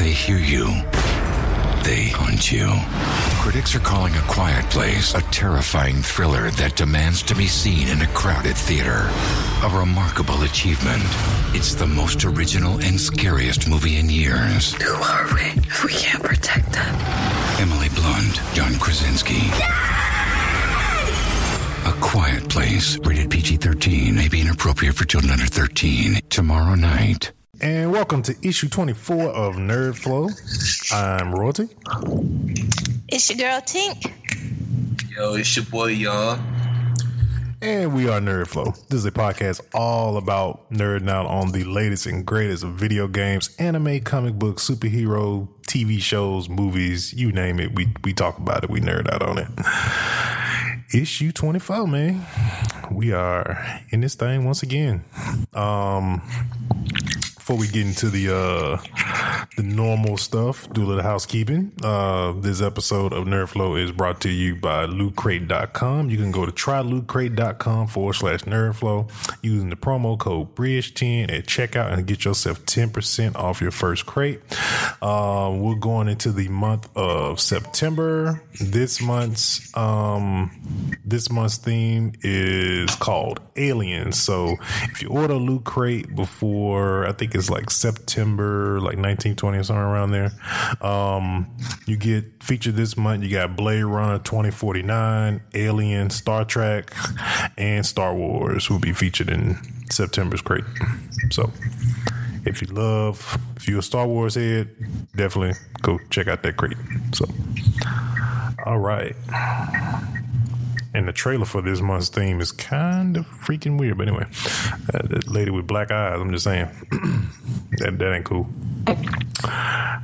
They hear you. They hunt you. Critics are calling A Quiet Place a terrifying thriller that demands to be seen in a crowded theater. A remarkable achievement. It's the most original and scariest movie in years. Who are we if we can't protect them? Emily Blunt, John Krasinski. A Quiet Place, rated PG 13, may be inappropriate for children under 13. Tomorrow night. And welcome to issue 24 of Nerd Flow. I'm Royalty. It's your girl Tink. Yo, it's your boy, y'all. And we are Nerd Flow. This is a podcast all about nerding out on the latest and greatest of video games, anime, comic books, superhero, TV shows, movies, you name it. We we talk about it. We nerd out on it. Issue 24, man. We are in this thing once again. Um before we get into the uh the normal stuff, do a little housekeeping. Uh this episode of Nerdflow is brought to you by lootcrate.com. You can go to trylootcrate.com forward slash nerdflow using the promo code Bridge10 at checkout and get yourself 10% off your first crate. Uh, we're going into the month of September. This month's um this month's theme is called Aliens. So if you order Loot Crate before I think it's like September, like 1920 or something around there. Um, you get featured this month. You got Blade Runner 2049, Alien, Star Trek, and Star Wars will be featured in September's crate. So if you love, if you're a Star Wars head, definitely go check out that crate. So, all right. And the trailer for this month's theme is kind of freaking weird. But anyway, uh, the lady with black eyes, I'm just saying, that, that ain't cool.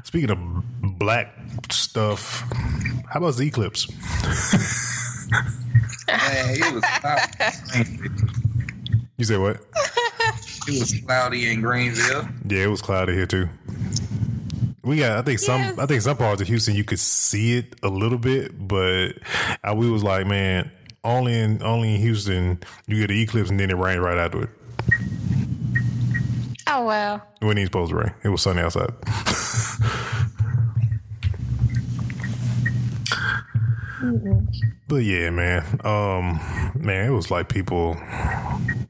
Speaking of black stuff, how about the eclipse? Man, it was cloudy. You say what? It was cloudy in Greenville. Yeah, it was cloudy here too. We got, I think some, Yes. I think some parts of Houston you could see it a little bit, but I, we was like, man, only in only in Houston you get the eclipse and then it rained right after it. Oh well. It wasn't supposed to rain. It was sunny outside. but yeah, man. Um, man, it was like people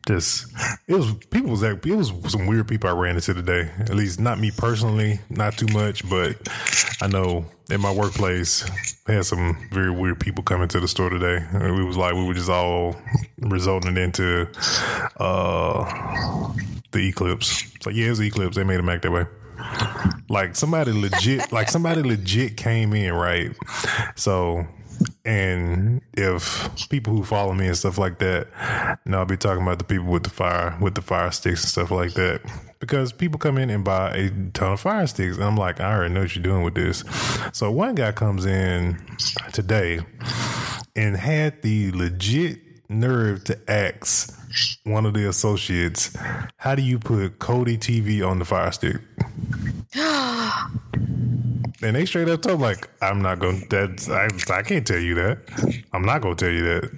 just it was people was like, it was some weird people I ran into today. At least not me personally, not too much, but I know in my workplace I had some very weird people coming to the store today. And we was like we were just all resulting into uh the eclipse. It's like yeah, it was the eclipse. They made them act that way. Like somebody legit, like somebody legit came in, right? So, and if people who follow me and stuff like that, now I'll be talking about the people with the fire, with the fire sticks and stuff like that. Because people come in and buy a ton of fire sticks, and I'm like, I already know what you're doing with this. So one guy comes in today and had the legit nerve to ask one of the associates, "How do you put Kodi TV on the fire stick?" And they straight up told him, like, I'm not going to, that's, I, I can't tell you that. I'm not going to tell you that.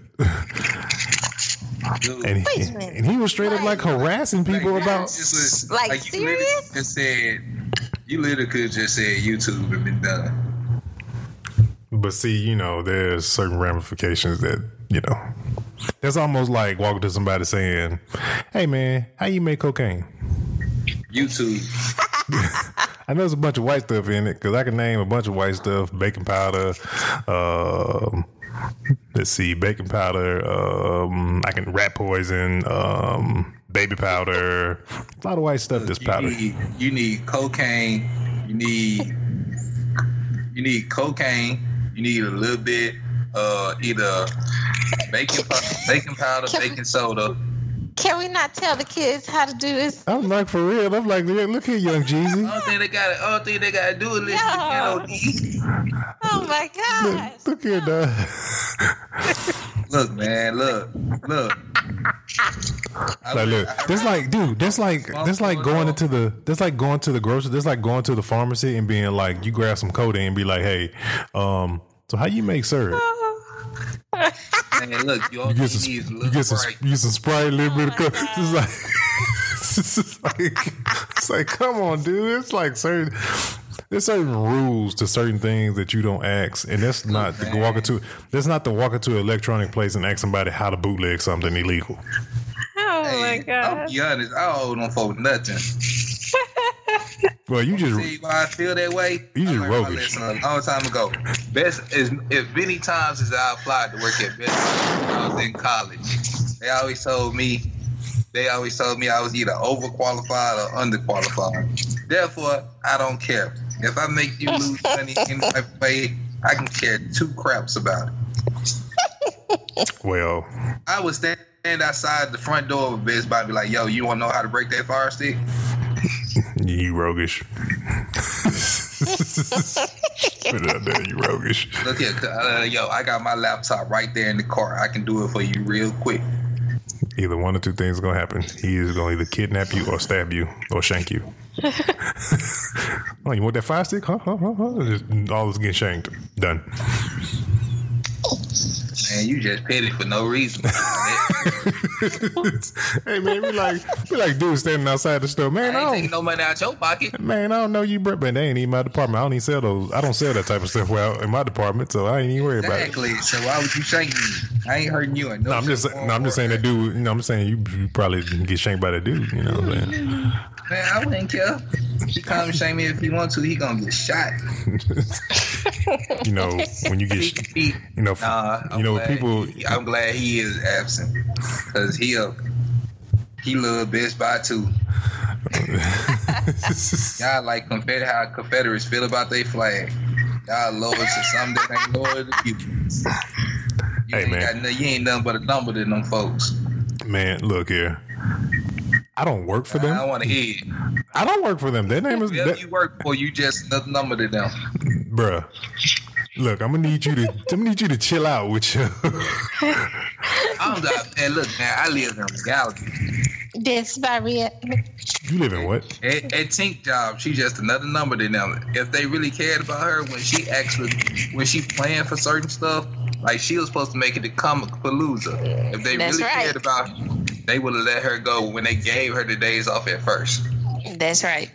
And he, and he was straight up like harassing people like, about, this was- Like, you serious? Just said, you literally could just said YouTube and been done. but see, you know, there's certain ramifications that, you know, that's almost like walking to somebody saying, Hey man, how you make cocaine? YouTube. I know there's a bunch of white stuff in it because I can name a bunch of white stuff: baking powder. Um, let's see, baking powder. Um, I can rat poison. Um, baby powder. A lot of white stuff. This powder. need, you need cocaine. You need you need cocaine. You need a little bit uh either baking powder, baking powder, baking soda. Can we not tell the kids how to do this? I'm like for real. I'm like, look here, young Jeezy. I don't they got it. I they got to do it. Listen No. Oh my god! Look here, dog. Look, man, look, look. I Like, look, that's like, dude, that's like, that's like going into the, that's like going to the grocery, that's like going to the pharmacy and being like, you grab some codeine and be like, hey, um, so how you make syrup? Man, look, you all You you get some, need is a you little get some, you get some Sprite, a little oh bit of coke. It's like, it's like, it's like, come on, dude. It's like certain. there's certain rules to certain things that you don't ask, and that's not to walk into. That's not to walk into an electronic place and ask somebody how to bootleg something illegal. Oh Hey, my I'll be honest, I don't hold on for nothing. Well, you just See why I feel that way? You just I learned my roguish. a long time ago. Best is if many times as I applied to work at Best when I was in college, they always told me they always told me I was either overqualified or underqualified. Therefore, I don't care. If I make you lose money in my way, I can care two craps about it. well, I would stand outside the front door of Best Buy and be like, yo, you wanna know how to break that fire stick? You roguish. Put it out there, you roguish. Look here, uh, yo, I got my laptop right there in the car. I can do it for you real quick. Either one or two things are gonna happen. He is gonna either kidnap you or stab you or shank you. oh, you want that fire stick? Huh? Huh? Huh? huh? Just all is getting shanked. Done. Man, you just petty for no reason. hey man, we like we like dudes standing outside the store. Man, I I ain't taking don't, no money out your pocket. man, I don't know you, but they ain't even my department. I don't even sell those. I don't sell that type of stuff well in my department, so I ain't even worried about it. Exactly. So why would you shank me? I ain't hurting you. No, I'm just no, I'm just saying that dude. You know, I'm saying you, you probably get shanked by that dude. You know what I'm saying? Man, I wouldn't care. He come shame me if he want to. He gonna get shot. You know when you get, you know, nah, you know glad people. he- I'm glad he is absent because he a he love Best Buy too. Y'all like Confederate how Confederates feel about their flag. Y'all loyal to something that ain't loyal to people. You Hey, ain't man. got no, you ain't nothing but a number to them folks. Man, look here. I don't work for them. don't want to hear it. I don't work for them. Their name is, that, you work for, you just another number to them. bruh. Look, I'm gonna need you to. I'm gonna need you to chill out with you. I'm not, man, look, man, I live in reality. This by real. you live in what? At, at Tink job, she just another number to them. If they really cared about her when she actually when she planned for certain stuff, like she was supposed to make it to Comicpalooza. If they That's really right. cared about her, they would have let her go when they gave her the days off at first. That's right.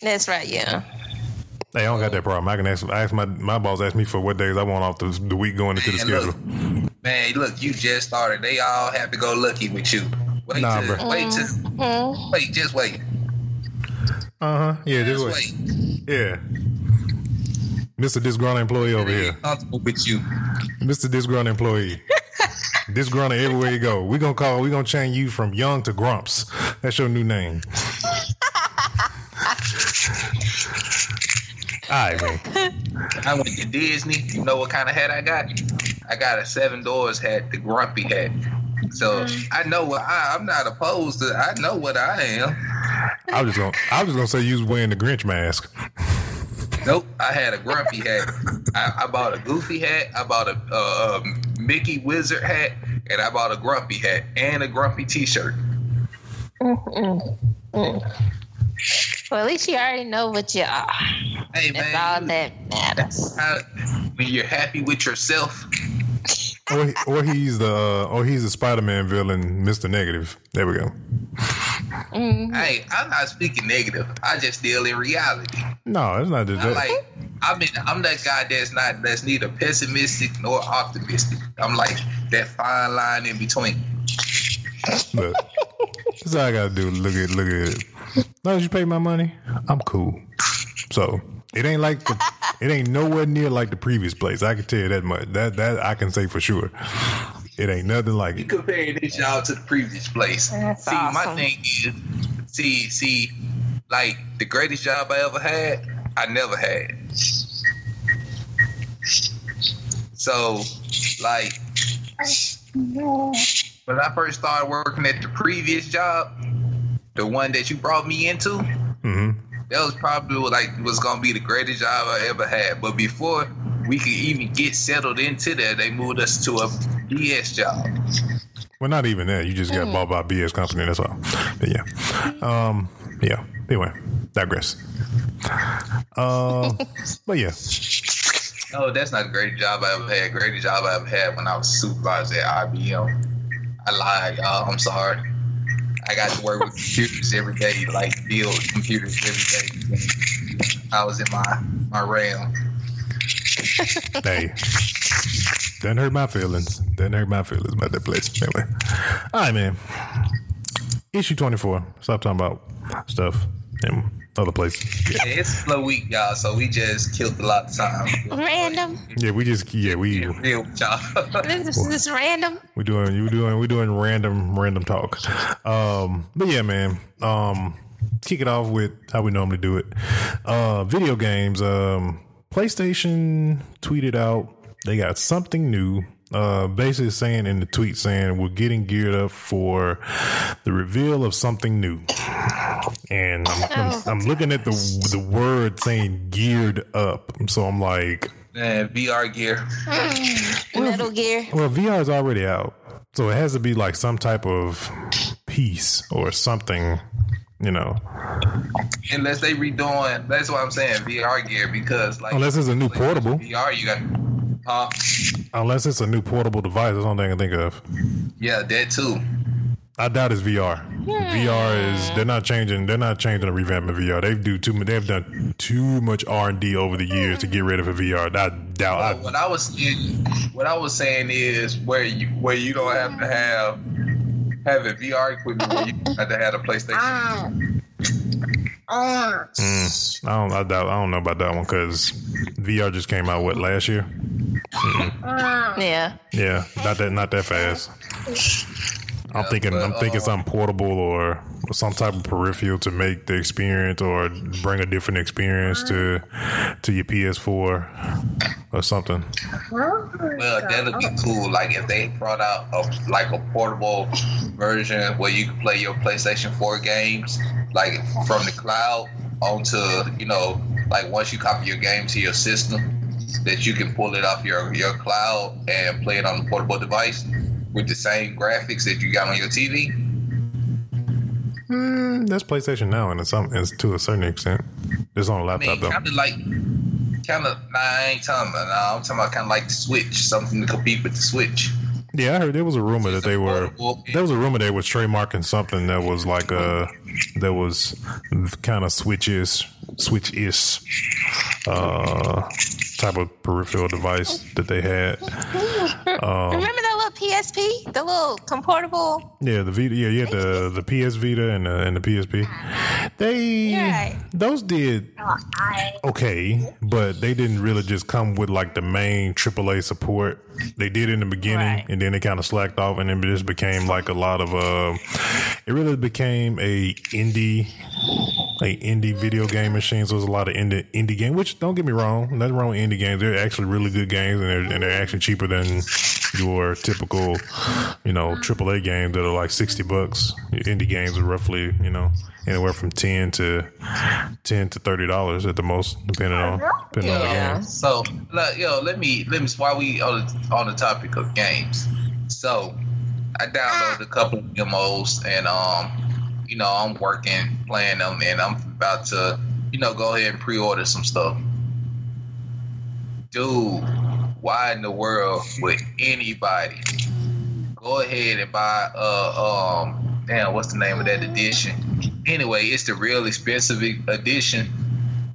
That's right. Yeah. Hey, I don't got that problem. I can ask. I ask my my boss asked me for what days I want off the, the week going into the Man, schedule. look, man, look, you just started. They all have to go lucky with you. Wait, Nah, till, bruh. wait, till, Mm. wait, just wait, Uh huh. Yeah, this just way. wait. Yeah. Mr. Disgruntled employee over here. comfortable with you. Mr. Disgruntled employee. Disgruntled everywhere you go. We gonna call. We gonna change you from young to Grumps. That's your new name. All right, man. I went to Disney. You know what kind of hat I got? I got a seven dwarfs hat, the grumpy hat. So I know what I, I'm not opposed to. I know what I am. I was just gonna. I was just gonna say you was wearing the Grinch mask. Nope, I had a grumpy hat. I, I bought a goofy hat. I bought a, uh, um Mickey Wizard hat, and I bought a grumpy hat and a grumpy T-shirt. Well, at least you already know what you are. Hey That's all that matters. how- when you're happy with yourself, Or, he- or he's the uh, or he's the Spider Man villain, Mister Negative. There we go. hey, I'm not speaking negative. I just deal in reality. No, it's not just I that. like I mean I'm that guy that's not that's neither pessimistic nor optimistic. I'm like that fine line in between. Look, that's all I gotta do. Look at look at it. As long as you pay my money, I'm cool. So it ain't like the it ain't nowhere near like the previous place. I can tell you that much. That that I can say for sure. It ain't nothing like You it. comparing this job to the previous place. That's see, my thing is, see, see, like the greatest job I ever had, I never had. So, like, when I first started working at the previous job, the one that you brought me into, hmm that was probably like was gonna be the greatest job I ever had. But before we could even get settled into that, they moved us to a BS job. Well, not even that. You just got bought by a BS company. That's all. But yeah, um, yeah. Anyway, digress. Uh, but yeah, No, that's not the greatest job I ever had. Greatest job I ever had when I was supervisor at IBM. I lied, y'all. I'm sorry. I got to work with computers every day, like build computers every day. I was in my my realm. hey, doesn't hurt my feelings. Doesn't hurt my feelings about that place. Anyway, all right, man. Issue twenty four. Stop talking about stuff and other places. Yeah. Yeah, it's a slow week, y'all, so we just killed a lot of time. Random. Yeah, we just yeah we Real with y'all. This is this random. we doing you doing we doing random random talk. Um, but yeah, man. Um, kick it off with how we normally do it. Uh, video games. Um, PlayStation tweeted out they got something new. Uh, basically saying in the tweet saying we're getting geared up for the reveal of something new. And I'm, I'm, I'm looking at the the word saying geared up. So I'm like, Man, VR gear. Metal Gear. Well, VR is already out, so it has to be like some type of piece or something, you know. Unless they redoing, that's what I'm saying, VR gear, because like Unless it's a new portable. VR, you got, Unless it's a new portable device, that's the only thing I can think of. yeah, that too. I doubt it's VR. Hmm. VR is they're not changing. They're not changing the revamp of VR. They do too. They've done too much R and D over the years to get rid of a VR. I doubt. But I, what I was what I was saying is where you where you don't have to have have a VR equipment, where you have to have a PlayStation. mm, I don't. I doubt. I don't know about that one because VR just came out what last year. Yeah. Yeah, not that. Not that fast. I'm Yeah, thinking. but, I'm thinking uh, something portable or some type of peripheral to make the experience or bring a different experience to to your PS4 or something. Well, that'd be cool. Like if they brought out a like a portable version where you can play your PlayStation 4 games like from the cloud onto you know like once you copy your game to your system that you can pull it off your your cloud and play it on a portable device with the same graphics that you got on your TV. Mm, that's PlayStation now, and it's, some, it's to a certain extent. It's on a I laptop mean, though. kind of like, kind of. Nah, I ain't talking about. Nah, I'm talking about kind of like the Switch, something to compete with the Switch. Yeah, I heard there was a rumor that they were. There was a rumor they was trademarking something that was like a that was kind of switches switch is uh type of peripheral device that they had. Um, Remember that little PSP? The little comportable? Yeah, the Vita. Yeah, yeah, the the PS Vita and the and the PSP. They Right. those did okay, but they didn't really just come with like the main AAA support. They did in the beginning, Right. and then they kind of slacked off, and then it just became like a lot of. Uh, it really became a indie, a indie video game machines. There's a lot of indie indie game. Which don't get me wrong, nothing wrong with indie games. They're actually really good games, and they're and they're actually cheaper than your typical, you know, AAA games that are like sixty bucks. Indie games are roughly, you know, anywhere from ten to ten to thirty dollars at the most, depending on depending on the game. So, like, yo, let me let me. While we on the, on the topic of games, so I downloaded a couple of demos, and um, you know, I'm working playing them, and I'm about to, you know, go ahead and pre-order some stuff. Dude, why in the world would anybody go ahead and buy uh um damn what's the name of that edition? Anyway, it's the real expensive edition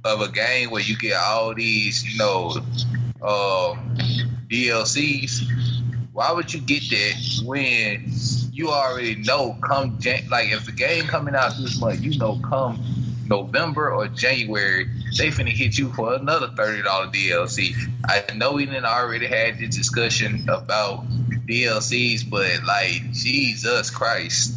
of a game where you get all these, you know, um, DLCs. Why would you get that when you already know come Jan- like if the game coming out this month, you know come November or January, they finna hit you for another thirty dollar DLC. I know we didn't already had this discussion about DLCs, but like Jesus Christ.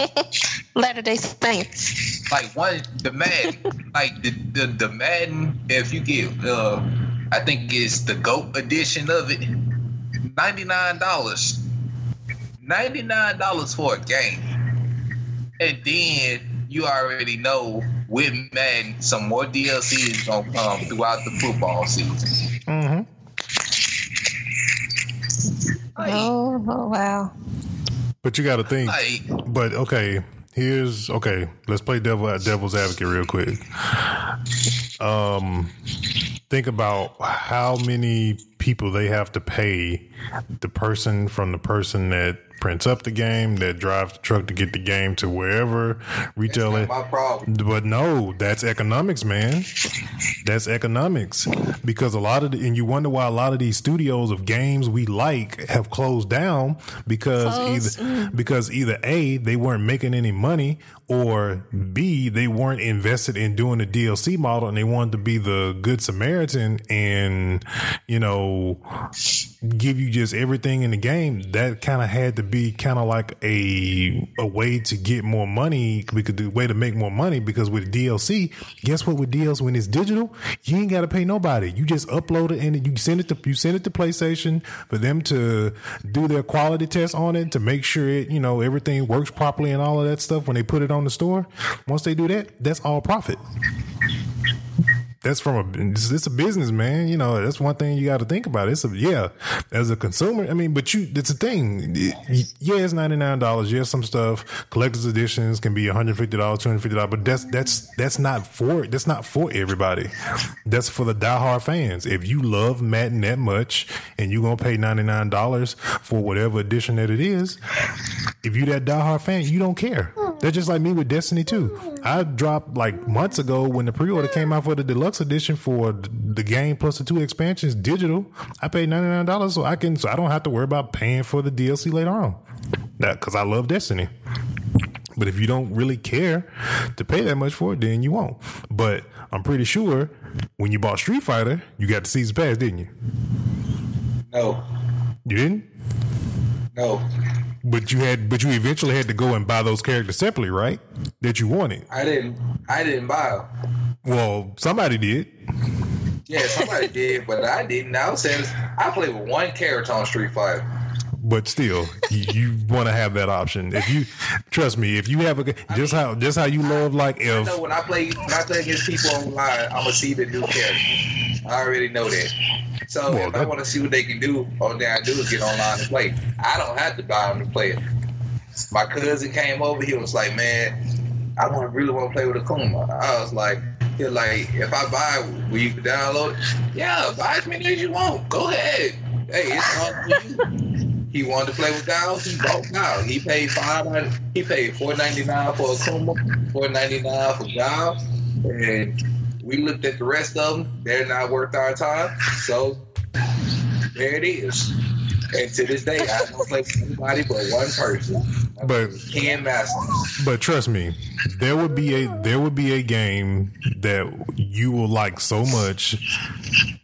Latter day Saints. like one the Madden, like the, the the Madden. If you get, uh, I think it's the Goat edition of it, ninety nine dollars, ninety nine dollars for a game, and then you already know with Madden some more DLC is gonna come throughout the football season. Mm-hmm. Like, Oh, oh wow. But you got to think. like But okay, here's okay. Let's play devil devil's advocate real quick. Um, think about how many people they have to pay the person from the person that prints up the game, that drives the truck to get the game to wherever retail That's it. my problem. But no, that's economics, man. That's economics. Because a lot of the, and you wonder why a lot of these studios of games we like have closed down because Closed. either mm. because either A, they weren't making any money or B, they weren't invested in doing the DLC model and they wanted to be the good Samaritan and you know give you just everything in the game. That kind of had to be kind of like a a way to get more money because the way to make more money because with DLC, guess what? With DLC, when it's digital, you ain't got to pay nobody. You just upload it and you send it to you send it to PlayStation for them to do their quality test on it to make sure it you know everything works properly and all of that stuff when they put it on the store. Once they do that, that's all profit that's from a it's, it's a business man. You know that's one thing you got to think about. It's a yeah as a consumer i mean but you it's a thing. Yeah it's $99 yeah some stuff collector's editions can be $150 $250 but that's that's that's not for that's not for everybody. That's for the diehard fans. If you love madden that much and you're gonna pay $99 for whatever edition that it is if you that diehard fan, you don't care. They're just like me with Destiny 2. I dropped like months ago when the pre-order came out for the deluxe edition for the game plus the two expansions digital. I paid ninety nine dollars so I can so I don't have to worry about paying for the DLC later on. That because I love Destiny. But if you don't really care to pay that much for it, then you won't. But I'm pretty sure when you bought Street Fighter, you got the season pass, didn't you? No, You didn't? no, But you had, but you eventually had to go and buy those characters separately, right? That you wanted. I didn't. I didn't buy them. Well, somebody did. Yeah, somebody did, but I didn't. I was saying I played with one character on Street Fighter. But still, you, you want to have that option. If you trust me, if you have a just how just how you love like I if when I play when I play against people online, I'm gonna see the new character. I already know that. So Well, if I want to see what they can do, all they I do is get online and play. I don't have to buy them to play it. My cousin came over. He was like, "Man, I want really want to play with Akuma." I was like, "He was like, if I buy, will you download it? Yeah, buy as many as you want. Go ahead. Hey, it's all you." He wanted to play with Gal. He bought Gal. He paid five. He paid four ninety nine for Akuma, four ninety nine for Gal, and we looked at the rest of them. They're not worth our time. So there it is. And to this day, I don't play with anybody but one person. But- Ken Master. But trust me, there would be a there would be a game that you will like so much.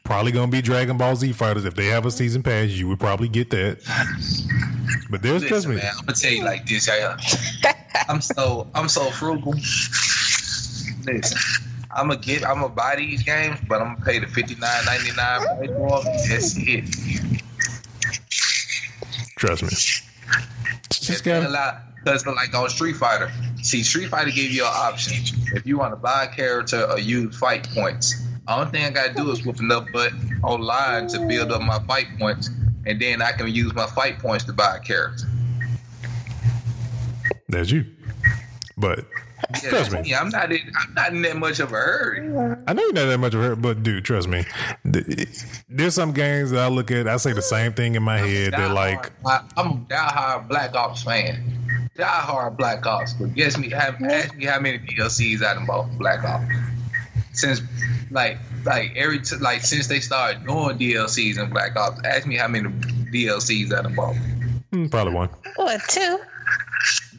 Probably gonna be Dragon Ball Z Fighters. If they have a season pass, you would probably get that. But there's trust me. man, I'm gonna tell you like this. I'm so I'm so frugal. Listen, I'm gonna get I'm gonna buy these games, but I'm gonna pay the fifty nine ninety nine for them. That's it. Trust me. Just Just gotta, because like on Street Fighter, see Street Fighter gave you an option if you want to buy a character or use fight points. Only thing I gotta do is whoop enough butt online to build up my fight points, and then I can use my fight points to buy a character. that's you. But Yeah, Trust me. me. I'm not in, I'm not in that much of a hurry. I know you're not that much of a hurt, but dude, trust me. There's some games that I look at, I say the same thing in my head. They're like, I, I'm a diehard Black Ops fan. Diehard Black Ops. But guess me, have, ask me how many DLCs I done bought Black Ops since like like every t- like since they started doing DLCs in Black Ops. Ask me how many DLCs I done bought. hmm, probably one. What, two?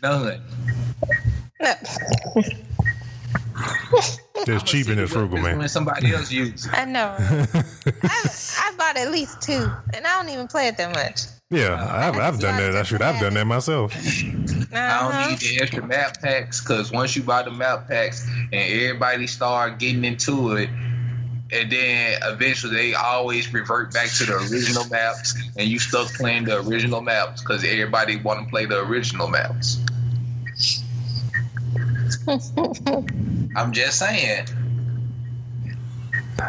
None. No. There's cheap and there's frugal, man. When somebody else uses. I know. I, I bought at least two, and I don't even play it that much. Yeah, I've, I've done that. I should. I've done that myself. I Uh-huh. don't need the extra map packs because once you buy the map packs and everybody start getting into it, and then eventually they always revert back to the original maps, and you stuck playing the original maps because everybody want to play the original maps. I'm just saying.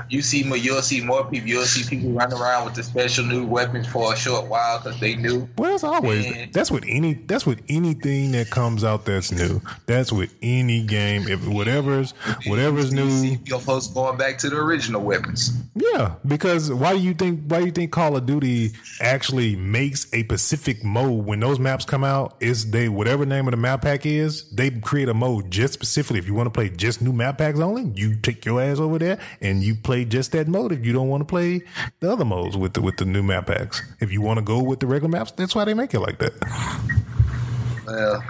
You see more, you'll see more people. You'll see people running around with the special new weapons for a short while because they knew. Well, that's always Man. that's with any that's with anything that comes out that's new. That's with any game. If whatever's whatever's You new, see your folks going back to the original weapons. yeah. Because why do you think why do you think Call of Duty actually makes a Pacific mode when those maps come out? Is they whatever name of the map pack is, they create a mode just specifically if you want to play just new map packs only. You take your ass over there and you play just that mode. If you don't want to play the other modes with the with the new map packs, if you want to go with the regular maps, that's why they make it like that. Well,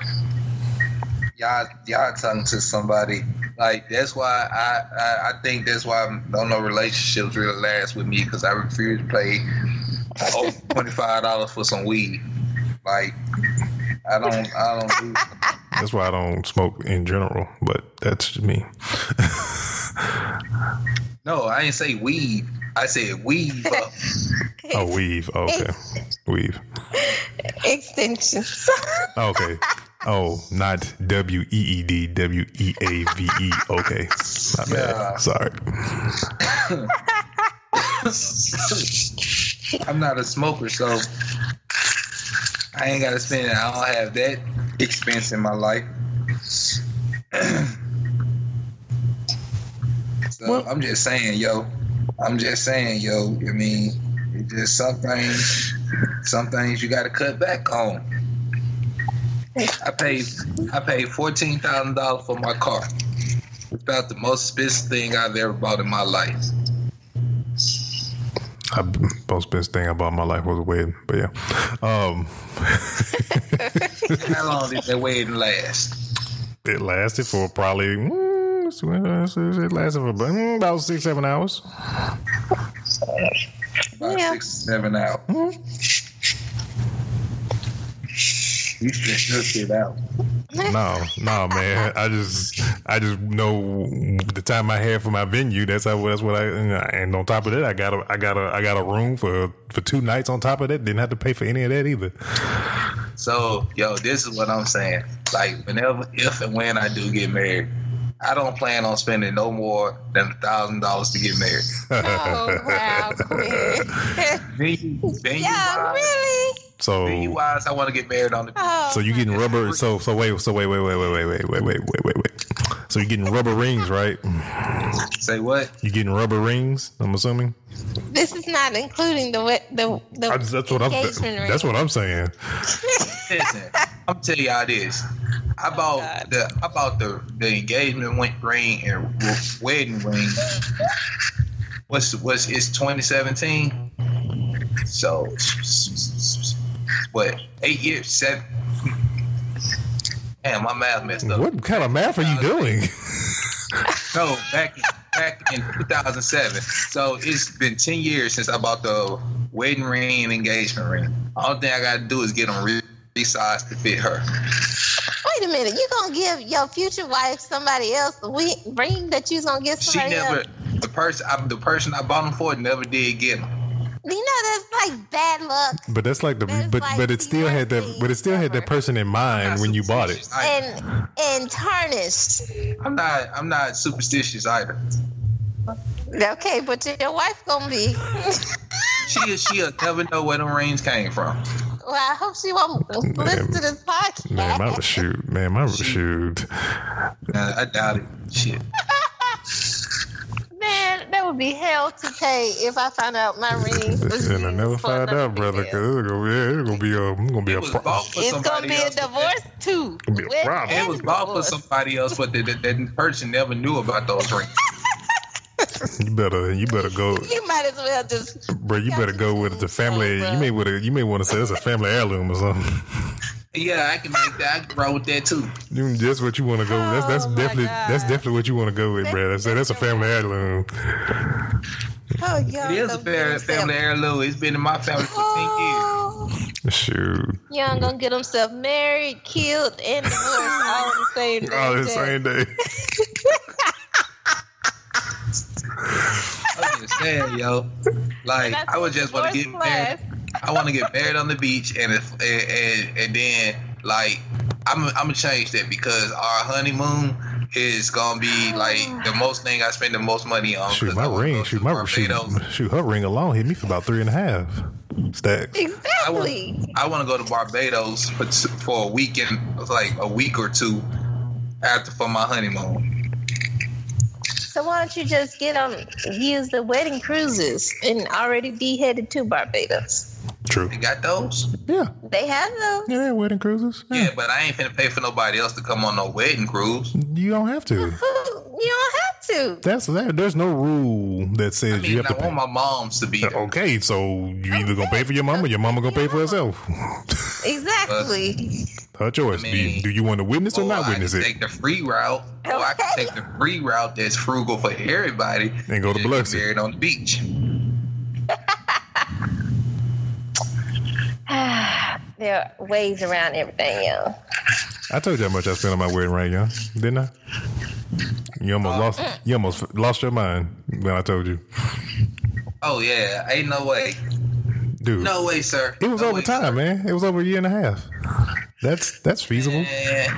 y'all y'all talking to somebody like that's why I I, I think that's why I don't know relationships really last with me because I refuse to pay over twenty five dollars for some weed. Like I don't I don't do. That's why I don't smoke in general, but that's just me. No, I didn't say weed. I said weave up. Oh, weave. Oh, okay. Weave. Extensions. Okay. Oh, not W E E D, W E A V E. Okay. My bad. Yeah. Sorry. I'm not a smoker, so I ain't gotta spend it. I don't have that expense in my life. so Well- I'm just saying, yo. I'm just saying, yo. I mean, it's just some things, some things you gotta cut back on. I paid, I paid fourteen thousand dollars for my car. It's about the most expensive thing I've ever bought in my life. I, most best thing I about my life was a wedding, but yeah. Um, How long did that wedding last? it lasted for probably, it lasted for about, mm, six, seven hours. About Yeah. six, seven hours. You stretched your shit out. No, no, man. I just, I just know the time I had for my venue. That's how. That's what I. And on top of that, I got a, I got a, I got a room for for two nights. On top of that, didn't have to pay for any of that either. So, yo, this is what I'm saying. Like, whenever, if and when I do get married, I don't plan on spending no more than a thousand dollars to get married. oh wow, Quinn. Venue, venue yeah, wise, really? venue So, wise, I want to get married on the. Oh, so you getting rubber? So, so wait, so wait, wait, wait, wait, wait, wait, wait, wait, wait, wait, wait. So you're getting rubber rings, right? Say what? You're getting rubber rings? I'm assuming. this is not including the wet- the the I, that's what I'm. engagement ring. That's what I'm saying. Listen, I'm telling y'all this. I oh, bought God. the I bought the the engagement ring and wedding ring. What's what's it's 2017? So what? Eight years? Seven? Damn, my math messed up. What kind of math are you uh, doing? No, back back in 2007. So it's been 10 years since I bought the wedding ring and engagement ring. All thing I got to do is get them re- resized to fit her. Wait a minute, you gonna give your future wife somebody else the ring that you gonna give She somebody never, else? the person, I, the person I bought them for, never did get them. You know that's like bad luck But that's like the. That's But like but it still had that. But it still had that person in mind when you bought it. and and tarnished. I'm not, I'm not superstitious either. Okay, but your wife gonna be. She, she'll never know where them rings came from. well, I hope she won't listen to this podcast. Man, my shoot, man, my shoot. Uh, I doubt it. Shit. Man, that would be hell to pay if I found out my ring. was And I used never for find out, brother, because it's gonna be, it's gonna be a, it's gonna be It a, pro- It's gonna be a else. but divorce too. It'll be a problem. It was bought for somebody else, but that, that, that person never knew about those rings. You better, you better go, You might as well just. bro. You better go with the family. You may want to, you may want to say it's a family heirloom or something. Yeah, I can make that. I can roll with that too. You- That's what you want to go. with. That's that's Oh, my definitely that's definitely what you want to go with, bro. That's that's a family heirloom. Oh, yeah. It is a fair, family heirloom. It's been in my family for 10 years. Oh, Shoot, young gonna get himself married, killed, and divorced all in the same day. oh, the same day. I'm just saying, yo. Like, I would just want to get married. I want to get married on the beach, and if, and, and and then like I'm I'm gonna change that because our honeymoon is gonna be like the oh. most thing I spend the most money on. Shoot, 'cause my ring, shoot, my shoot, shoot, her ring alone hit me for about three and a half stacks. Exactly. I want to go to Barbados for, for a weekend, like a week or two after for my honeymoon. So why don't you just get on use the wedding cruises and already be headed to Barbados? True. You got those? Yeah, They have those. yeah, they're wedding cruises. Yeah. Yeah, but I ain't finna pay for nobody else to come on no wedding cruise. You don't have to. You don't have to. That's that. There's no rule that says I you have I to pay. want my moms to be there. Okay, so you either gonna pay for your mama, or your mama gonna pay for herself. Exactly. Her choice. do, you, mean, do you want to witness or Or not I witness can it? take the free route, or I can Okay. take the free route that's frugal for everybody And go to just get Biloxi. married on the beach. There are ways around everything, yo. I told you how much I spent on my wedding ring, young, didn't I? You almost lost. You almost lost your mind when I told you, Oh yeah, ain't no way, dude. no way, sir. it was no over way, time, sir. man. It was over a year and a half. That's that's feasible. Man,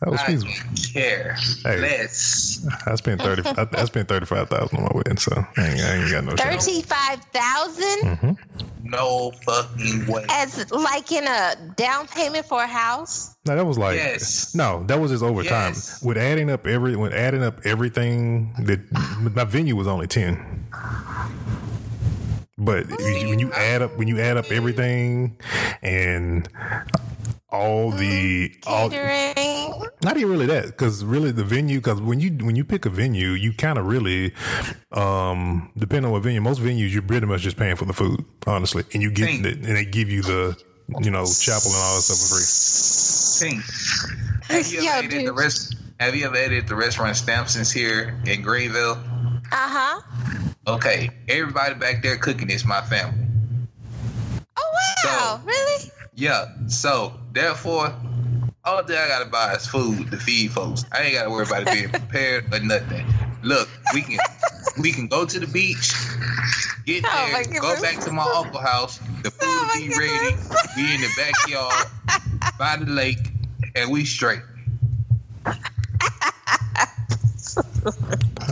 That was I feasible. care Hey. less. I spent thirty. I, I spent thirty five thousand on my wedding, so I ain't, I ain't got no. Thirty-five thousand mm-hmm. No fucking way. as like in a down payment for a house. No, that was like Yes. no, that was just over time. Yes. With adding up every, when adding up everything, that my venue was only ten. But when you- when you add up, when you add up everything, and all the all, Catering. not even really that, because really the venue, because when you when you pick a venue, you kind of really, um, depending on what venue, most venues you're pretty much just paying for the food, honestly, and you get Thank- the, and they give you the, you know, chapel and all that stuff for free. Think. Have you Yo, ever ate at the rest? Have you ever ate at the restaurant Stampson's here in Greenville? Uh huh. Okay, everybody back there cooking is my family. Oh wow! So- really? Yeah, so therefore, all thing I gotta buy is food to feed folks. I ain't gotta worry about it being prepared or nothing. Look, we can we can go to the beach, get Oh, there, go goodness. back to my uncle's house. The food Oh, be ready. goodness. Be in the backyard by the lake, and we straight.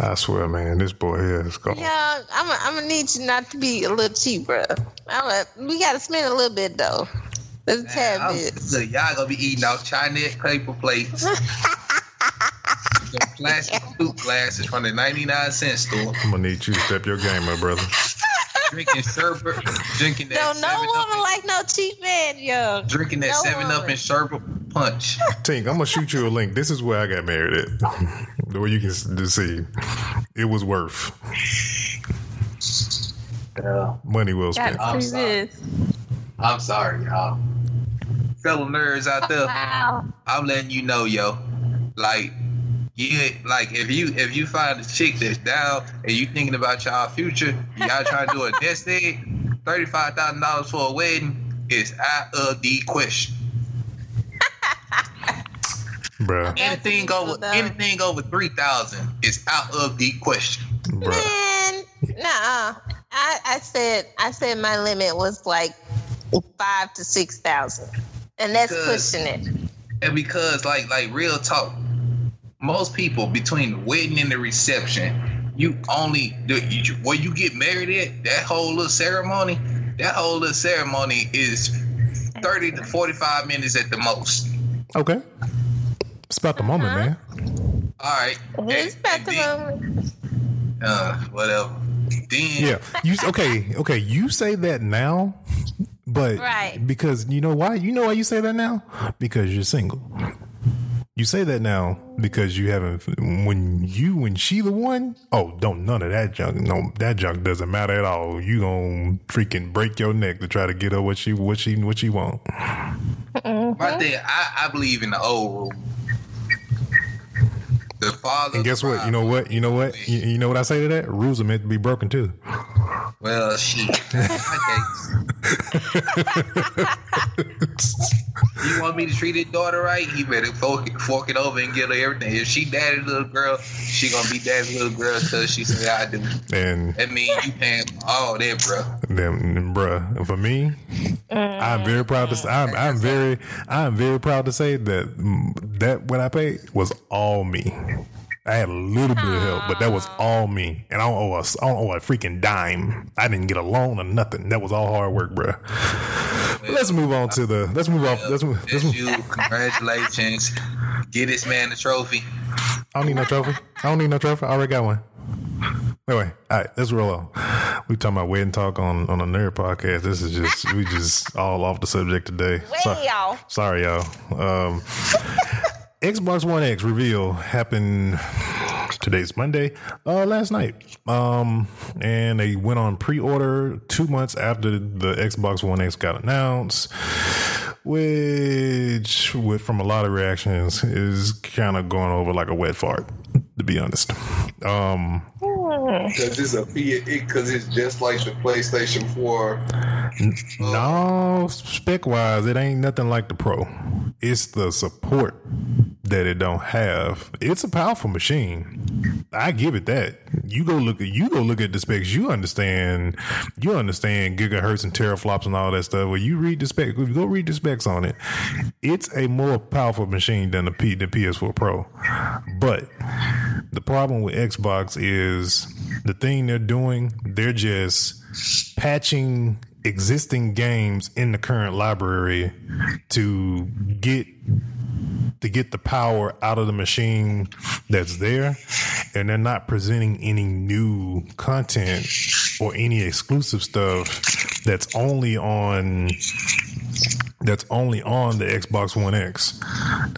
I swear, man, this boy here is gone. Yeah, I'm. I'm gonna need you not to be a little cheap, bro. I'm. A, we gotta spend a little bit though. Just a Man, tad I'm- bit. look, y'all gonna be eating out Chinese paper plates. the plastic soup glasses from the 99 cent store. I'm gonna need you to step your game up, brother. Drinking sherbet, drinking that Don't no woman up, like no cheap man, yo. drinking that no 7 up and sherbet punch. Tink, I'm gonna shoot you a link. This is where I got married at. the way you can see, it was worth money well spent. I'm sorry. I'm sorry, y'all. Fellow nerds out there, Wow. I'm letting you know, yo. Like, yeah, like if you if you find a chick that's down and you thinking about y'all future, y'all trying to do a nest egg, thirty five thousand dollars for a wedding is out of the question. Bruh, Anything over anything over three thousand is out of the question. bruh. Man, nah. I, I said I said my limit was like five to six thousand, and that's Because- pushing it. And because like like real talk, most people between the wedding and the reception, you only the, you, where you get married at that whole little ceremony. That whole little ceremony is thirty to forty five minutes at the most. Okay, it's about the moment, man. All right. It's And- about and the then, moment. uh, whatever. Then Yeah, you okay? Okay, you say that now, but Right. because you know why? You know why you say that now? Because you're single. You say that now because you haven't. When you and she the one, oh, don't none of that junk. No, that junk doesn't matter at all. You gonna freaking break your neck to try to get her what she what she what she want. my thing, I, I believe in the old rule. The father. And guess what? You know what? You know what? You, you know what I say to that? Rules are meant to be broken too. Well, shit. Okay. You want me to treat his daughter right? He better fork it, fork it over and get her everything. If she daddy's little girl, she gonna be daddy's little girl till she say I do. And That means you paying all that, bro. them, bruh, for me, I'm very proud to. Say, I'm, I'm very, I'm very proud to say that mm, that what I paid was all me. I had a little bit of help, but that was all me, and I don't owe a, I don't owe a freaking dime. I didn't get a loan or nothing. That was all hard work, bruh. But let's move on to the. Let's move off. Let's move. Let's That's move. you. Congratulations. Get this man the trophy. I don't need no trophy. I don't need no trophy. I already got one. Wait, wait. All right, let's roll on. We talking about wedding talk on on a nerd podcast. This is just we just all off the subject today. Way off. Sorry, y'all. Um, Xbox One X reveal happened. Today's Monday. Uh, last night. Um, and they went on pre-order two months after the Xbox One X got announced, which, with from a lot of reactions, is kind of going over like a wet fart. To be honest. Um, Because it's a because it's just like the PlayStation 4. No, spec wise, it ain't nothing like the Pro. It's the support that it don't have. It's a powerful machine. I give it that. You go look at you go look at the specs. You understand. You understand gigahertz and teraflops and all that stuff. When you read the spec, if you go read the specs on it, it's a more powerful machine than the P the PS4 Pro. But the problem with Xbox is the thing they're doing. They're just patching existing games in the current library to get to get the power out of the machine that's there and they're not presenting any new content or any exclusive stuff that's only on that's only on the Xbox One X.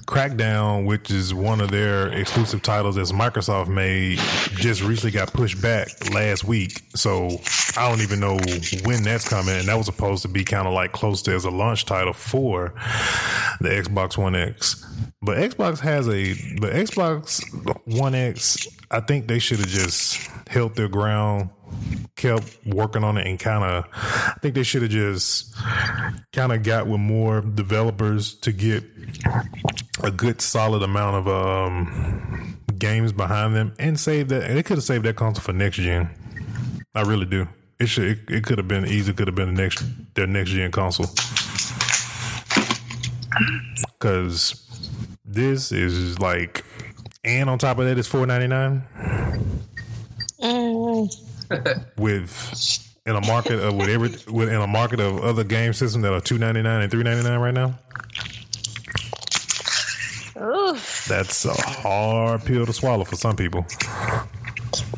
Crackdown, which is one of their exclusive titles that Microsoft made, just recently got pushed back last week. So I don't even know when that's coming. And that was supposed to be kind of like close to as a launch title for the Xbox One X. But Xbox has a, but Xbox One X, I think they should have just held their ground kept working on it and kind of i think they should have just kind of got with more developers to get a good solid amount of um games behind them and save that they could have saved that console for next gen. I really do. It should it, it could have been easy could have been the next their next gen console. Because this is like and on top of that it's 499 with in a market of with every with in a market of other game systems that are two ninety nine and three ninety nine right now. Oof. That's a hard pill to swallow for some people.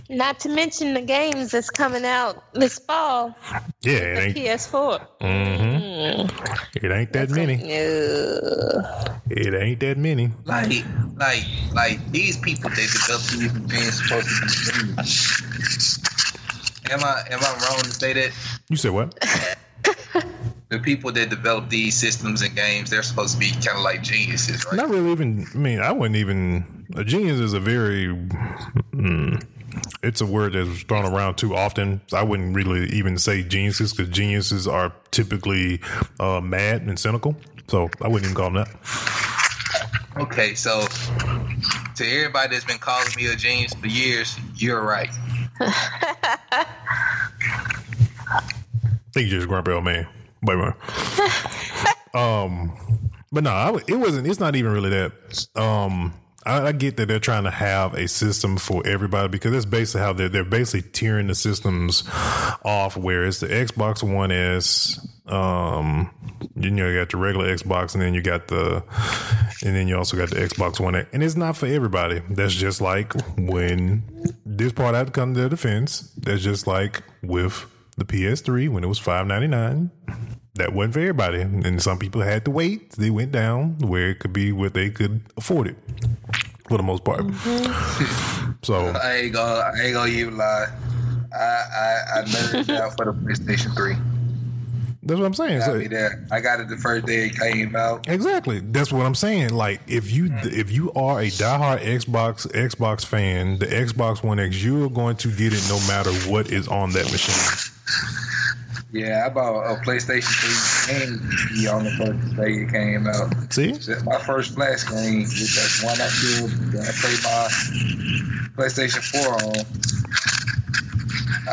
Not to mention the games that's coming out this fall. Yeah, it ain't PS4. Mm-hmm. it ain't that many. No. It ain't that many. Like, like, like these people that develop these things supposed to be. Am I am I wrong to say that You said what? the people that develop these systems and games they're supposed to be kind of like geniuses, right? Not really even. I mean, I wouldn't even. A genius is a very. Mm, it's a word that's thrown around too often. So I wouldn't really even say geniuses because geniuses are typically uh, mad and cynical. So I wouldn't even call them that. Okay, so to everybody that's been calling me a genius for years, you're right. think you just grumpy old man. Wait a minute. um, but no, I, it wasn't. It's not even really that. Um, I, I get that they're trying to have a system for everybody because that's basically how they're they're basically tearing the systems off. Where it's the Xbox One S, um, you know, you got the regular Xbox, and then you got the, and then you also got the Xbox One X, and it's not for everybody. That's just like when this part had to come to their defense. That's just like with the PS3 when it was five ninety nine. That wasn't for everybody, and some people had to wait. They went down where it could be where they could afford it for the most part. Mm-hmm. So I ain't gonna, I ain't gonna even lie. I, I, I nerded out for the PlayStation 3. that's what I'm saying. Got So- me there. I got it the first day it came out. Exactly. That's what I'm saying. Like if you mm. if you are a diehard Xbox Xbox fan, the Xbox One X, you are going to get it no matter what is on that machine. Yeah, I bought a PlayStation 3 and TV on the first day it came out. See, My first flash screen was that one I killed that I played my PlayStation 4 on.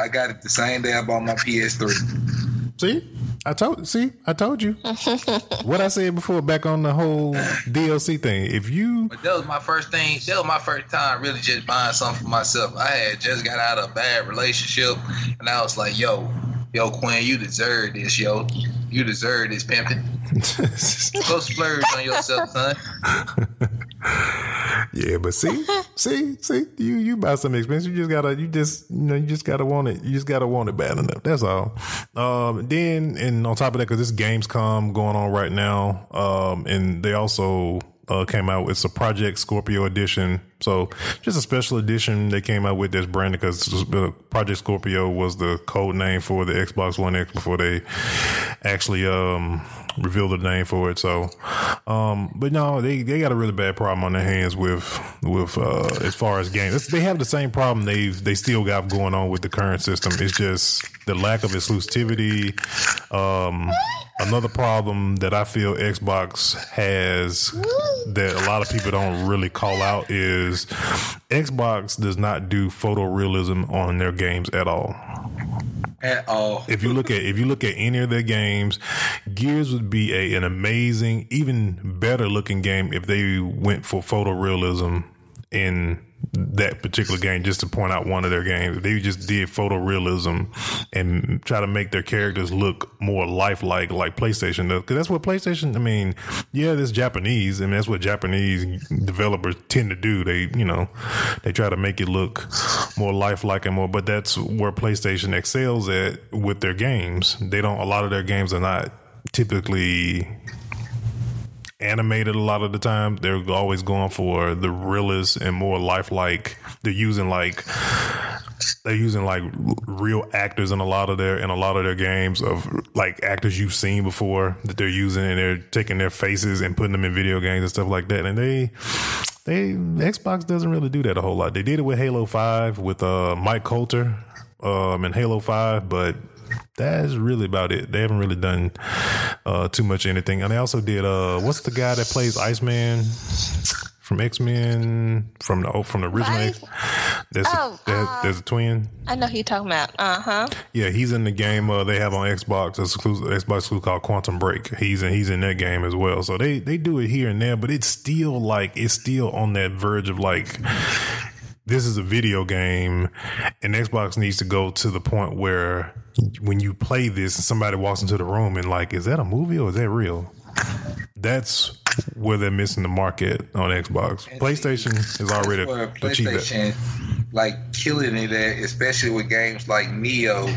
I got it the same day I bought my PS3. see, I told. See, I told you what I said before. Back on the whole DLC thing. If you But that was my first thing. That was my first time really just buying something for myself. I had just got out of a bad relationship, and I was like, "Yo, yo, Quinn, you deserve this, yo. You deserve this, pimping. Go splurge on yourself, son." Yeah, but see, see, see, you you buy some expensive. You just gotta, you just, you know, you just gotta want it. You just gotta want it bad enough. That's all. Um, then, and on top of that, because this Gamescom going on right now, um, and they also uh, came out with a Project Scorpio edition. So just a special edition they came out with that's branded because Project Scorpio was the code name for the Xbox One X before they actually um, revealed the name for it. So, um, but no, they, they got a really bad problem on their hands with with uh, as far as games. It's, they have the same problem they they still got going on with the current system. It's just the lack of exclusivity. Um, another problem that I feel Xbox has that a lot of people don't really call out is Xbox does not do photorealism on their games at all. At all. If you look at if you look at any of their games, Gears would be a, an amazing, even better looking game if they went for photorealism in that particular game. Just to point out one of their games, they just did photorealism and try to make their characters look more lifelike, like PlayStation does. Because that's what PlayStation. I mean, yeah, this Japanese, and that's what Japanese developers tend to do. They, you know, they try to make it look more lifelike and more. But that's where PlayStation excels at with their games. They don't. A lot of their games are not typically animated a lot of the time. They're always going for the realest and more lifelike. They're using like they're using like real actors in a lot of their in a lot of their games of like actors you've seen before that they're using and they're taking their faces and putting them in video games and stuff like that. And they they Xbox doesn't really do that a whole lot. They did it with Halo Five with uh Mike Colter um in Halo Five, but that's really about it. They haven't really done uh, too much anything. And they also did uh, what's the guy that plays Iceman from X Men from the oh, from the original Oh, a, there's, uh, there's a twin. I know who you're talking about. Uh huh. Yeah, he's in the game uh, they have on Xbox. It's exclusive Xbox exclusive called Quantum Break. He's in he's in that game as well. So they they do it here and there, but it's still like it's still on that verge of like this is a video game and Xbox needs to go to the point where when you play this and somebody walks into the room and like, is that a movie or is that real? That's where they're missing the market on Xbox. PlayStation is already. PlayStation like killing it at, especially with games like Neo,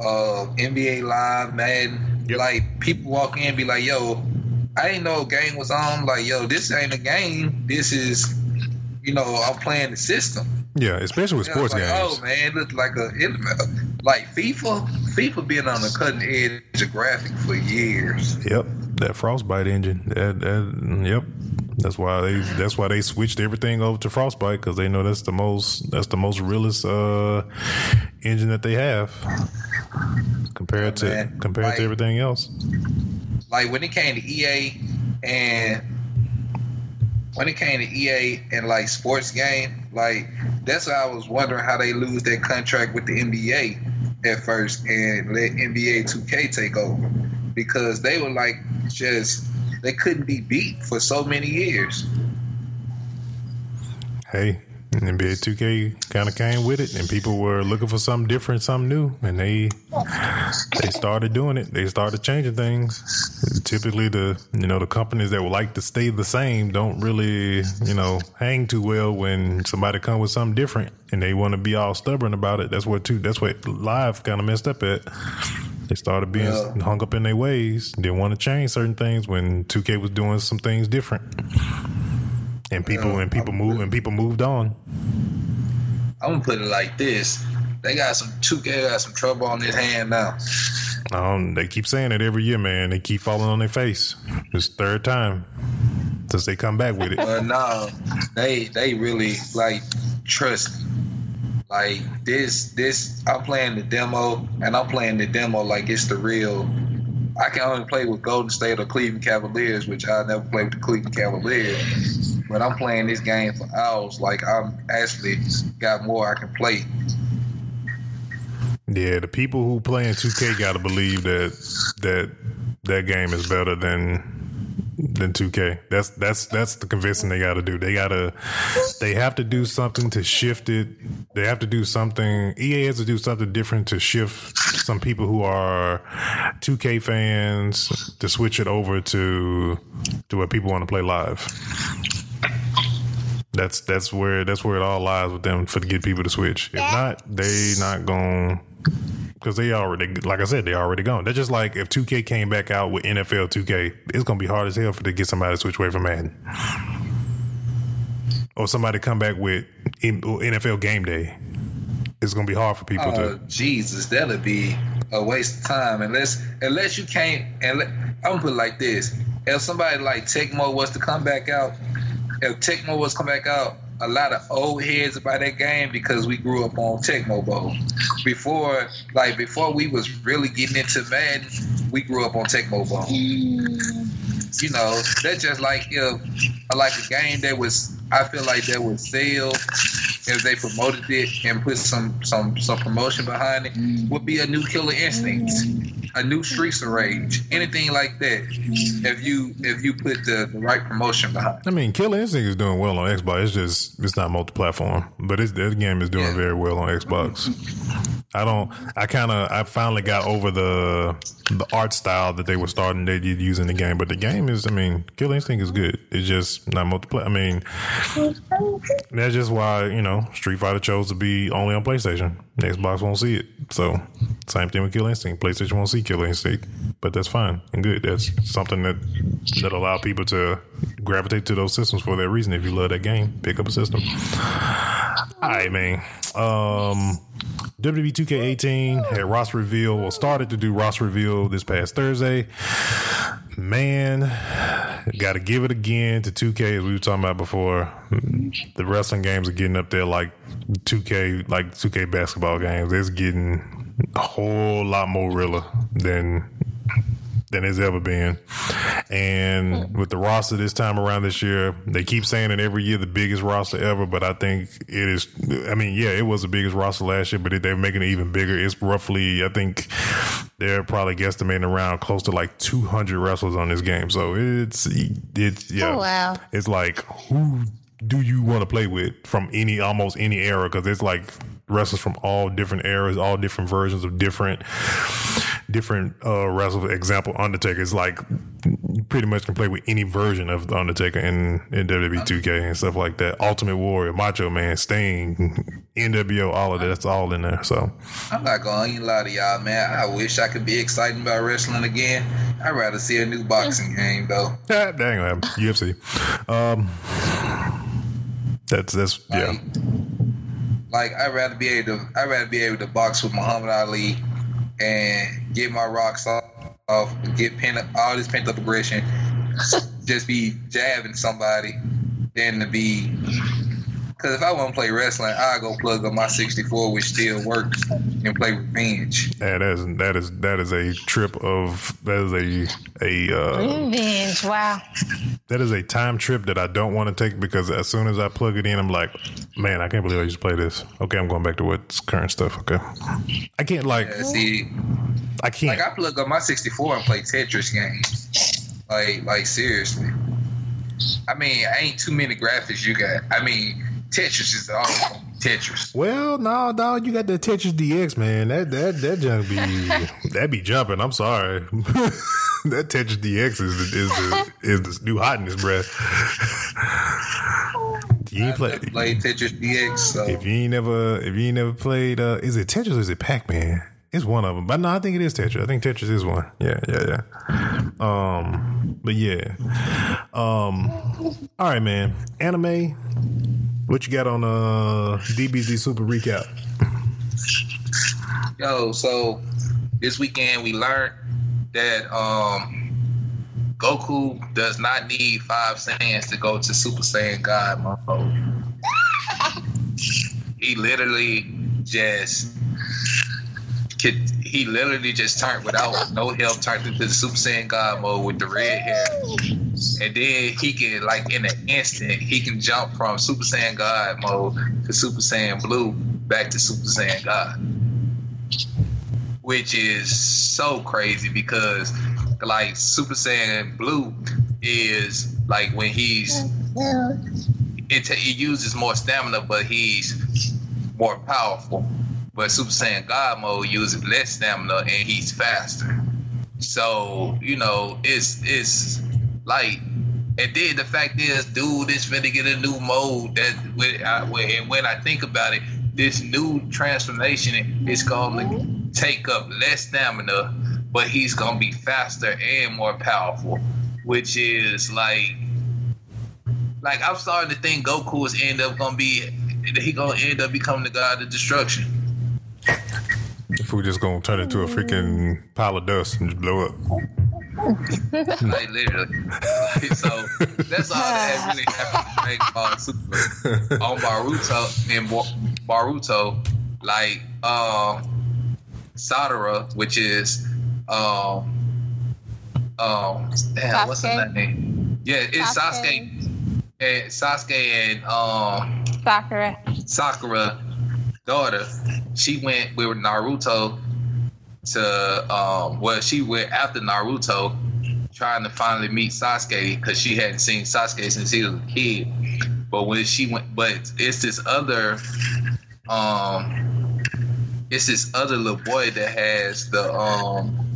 uh, NBA Live, Madden. Yep. Like people walk in and be like, "Yo, I didn't know a game was on." Like, "Yo, this ain't a game. This is, you know, I'm playing the system." Yeah, especially with And I was sports like, games. Oh man, it looked like a it, like FIFA. FIFA been on the cutting edge of graphic for years. Yep, that Frostbite engine. That, that yep. That's why they that's why they switched everything over to Frostbite because they know that's the most that's the most realist uh, engine that they have compared to compared Like- to everything else. like when it came to EA and when it came to EA and like sports game, like that's why I was wondering how they lose that contract with the NBA at first and let NBA 2K take over because they were like just they couldn't be beat for so many years. Hey, NBA 2K kind of came with it, and people were looking for something different, something new, and they they started doing it. They started changing things. Typically, the you know the companies that would like to stay the same don't really you know hang too well when somebody come with something different, and they want to be all stubborn about it. That's what too. That's what live kind of messed up at. They started being Yeah. hung up in their ways. Didn't want to change certain things when 2K was doing some things different. And people Yeah, and people I'm moved and people moved on. I'm gonna put it like this: they got some 2K got some trouble on his hand now. Um, they keep saying it every year, man. They keep falling on their face. It's third time since they come back with it. But no, they they really like trust. me. Like this, this I'm playing the demo, and I'm playing the demo like it's the real. I can only play with Golden State or Cleveland Cavaliers, which I never played with the Cleveland Cavaliers. But I'm playing this game for hours. Like I'm actually got more I can play. Yeah, the people who play in 2K got to believe that that that game is better than than 2K. That's that's that's the convincing they got to do. They got to they have to do something to shift it. They have to do something. EA has to do something different to shift some people who are 2K fans to switch it over to to what people want to play live. That's that's where that's where it all lies with them for to get people to switch. If not, they not going because they already like I said they already gone. They're just like if 2K came back out with NFL 2K, it's gonna be hard as hell for to get somebody to switch away from Madden. Or somebody come back with NFL Game Day. It's gonna be hard for people Oh to. Jesus, that'll be a waste of time unless unless you can't. And I'm gonna put it like this: if somebody like Tecmo was to come back out, if Tecmo was come back out, a lot of old heads about that game because we grew up on Tecmo Bowl. Before, like before, we was really getting into Madden. We grew up on Tecmo Bowl. Mm. You know, that's just like if like a game that was. I feel like that would sell if they promoted it and put some some some promotion behind it. Mm. Would be a new Killer Instinct, mm. a new Streets of Rage, anything like that. If you if you put the, the right promotion behind. it. I mean, Killer Instinct is doing well on Xbox. It's just it's not multi-platform, but it's, that game is doing Yeah. very well on Xbox. I don't. I kind of. I finally got over the the art style that they were starting to use in the game, but the game is. I mean, Killer Instinct is good. It's just not multiplayer. I mean, that's just why you know Street Fighter chose to be only on PlayStation. Xbox won't see it. So same thing with Kill Instinct. PlayStation won't see Kill Instinct, but that's fine and good. That's something that that allow people to gravitate to those systems for that reason. If you love that game, pick up a system. All right, man. Um, WWE 2K18 had roster reveal. Well, started to do roster reveal this past Thursday. Man, got to give it again to 2K as we were talking about before. The wrestling games are getting up there like 2K, like 2K basketball games. It's getting a whole lot more realer than than it's ever been. And with the roster this time around this year, they keep saying it every year the biggest roster ever, but I think it is. I mean, yeah, it was the biggest roster last year, but they're making it even bigger. It's roughly, I think they're probably guesstimating around close to like 200 wrestlers on this game. So it's, it's, yeah. Oh, wow. It's like, who do you want to play with from any, almost any era? Cause it's like wrestlers from all different eras, all different versions of different, different uh wrestlers. Example, Undertaker is like pretty much can play with any version of the Undertaker in, in WWE 2K and stuff like that. Ultimate Warrior, Macho Man, Sting, NWO, all of that. That's all in there. So I'm not gonna even lie to y'all, man. I wish I could be excited about wrestling again. I'd rather see a new boxing game though. dang, man, UFC. Um, that's that's yeah. Like, like I'd rather be able to I'd rather be able to box with Muhammad Ali and get my rocks off, off get pent up all this pent up aggression, just be jabbing somebody than to be because if I want to play wrestling, I go plug up my 64, which still works, and play Revenge. Yeah, that is that is that is a trip of that is a a uh, Revenge. Wow. that is a time trip that I don't want to take because as soon as I plug it in, I'm like, man, I can't believe I used to play this. Okay, I'm going back to what's current stuff. Okay, I can't like Yeah, see, I can't. like I plug up my 64 and play Tetris games. Like, like seriously. I mean, I ain't too many graphics you got. I mean, Tetris is gonna Tetris. well, no, dog, you got the Tetris DX, man. That that that junk be that be jumping. I'm sorry. that Tetris DX is the, is the is the new hotness, bruh. You ain't play. played Tetris DX, so If you ain't never, if you ain't never played, uh, is it Tetris or is it Pac Man? It's one of them, but no, I think it is Tetris. I think Tetris is one. Yeah, yeah, yeah. Um, but yeah. Um, all right, man. Anime. What you got on uh DBZ Super Recap? yo, so this weekend we learned that um Goku does not need five Saiyans to go to Super Saiyan God, motherfucker. he literally just he literally just turned without no help turned into the Super Saiyan God mode with the red hair. And then he can like in an instant he can jump from Super Saiyan God mode to Super Saiyan Blue back to Super Saiyan God. Which is so crazy because like Super Saiyan Blue is like when he's it, it uses more stamina, but he's more powerful. But Super Saiyan God mode uses less stamina and he's faster. So you know, it's it's like, and then the fact is, dude is finna get a new mode that when I, and when I think about it, this new transformation is gonna take up less stamina, but he's gonna be faster and more powerful, which is like like I'm starting to think Goku is end up gonna be he gonna end up becoming the god of destruction. If we're just gonna turn into a freaking pile of dust and just blow up. like literally. Like, so that's all that really happened to Dragon Ball Super on Boruto and Boruto. Like um Sadara, which is um um damn, what's his name? Yeah, it's Sasuke. Sasuke and Sasuke and um Sakura. Sakura daughter, she went with Naruto to um well she went after Naruto trying to finally meet Sasuke because she hadn't seen Sasuke since he was a kid. But when she went but it's this other um it's this other little boy that has the um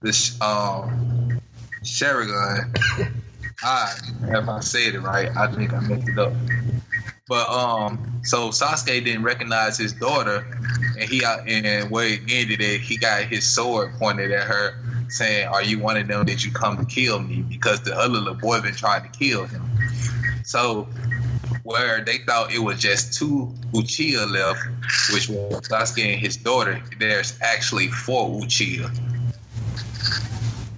this um Sharingan I, if I said it right, I think I messed it up. But um, so Sasuke didn't recognize his daughter, and he and where it ended, it he got his sword pointed at her, saying, "Are you one of them that you come to kill me?" Because the other little boy been trying to kill him. So where they thought it was just two Uchiha left, which was Sasuke and his daughter, there's actually four Uchiha.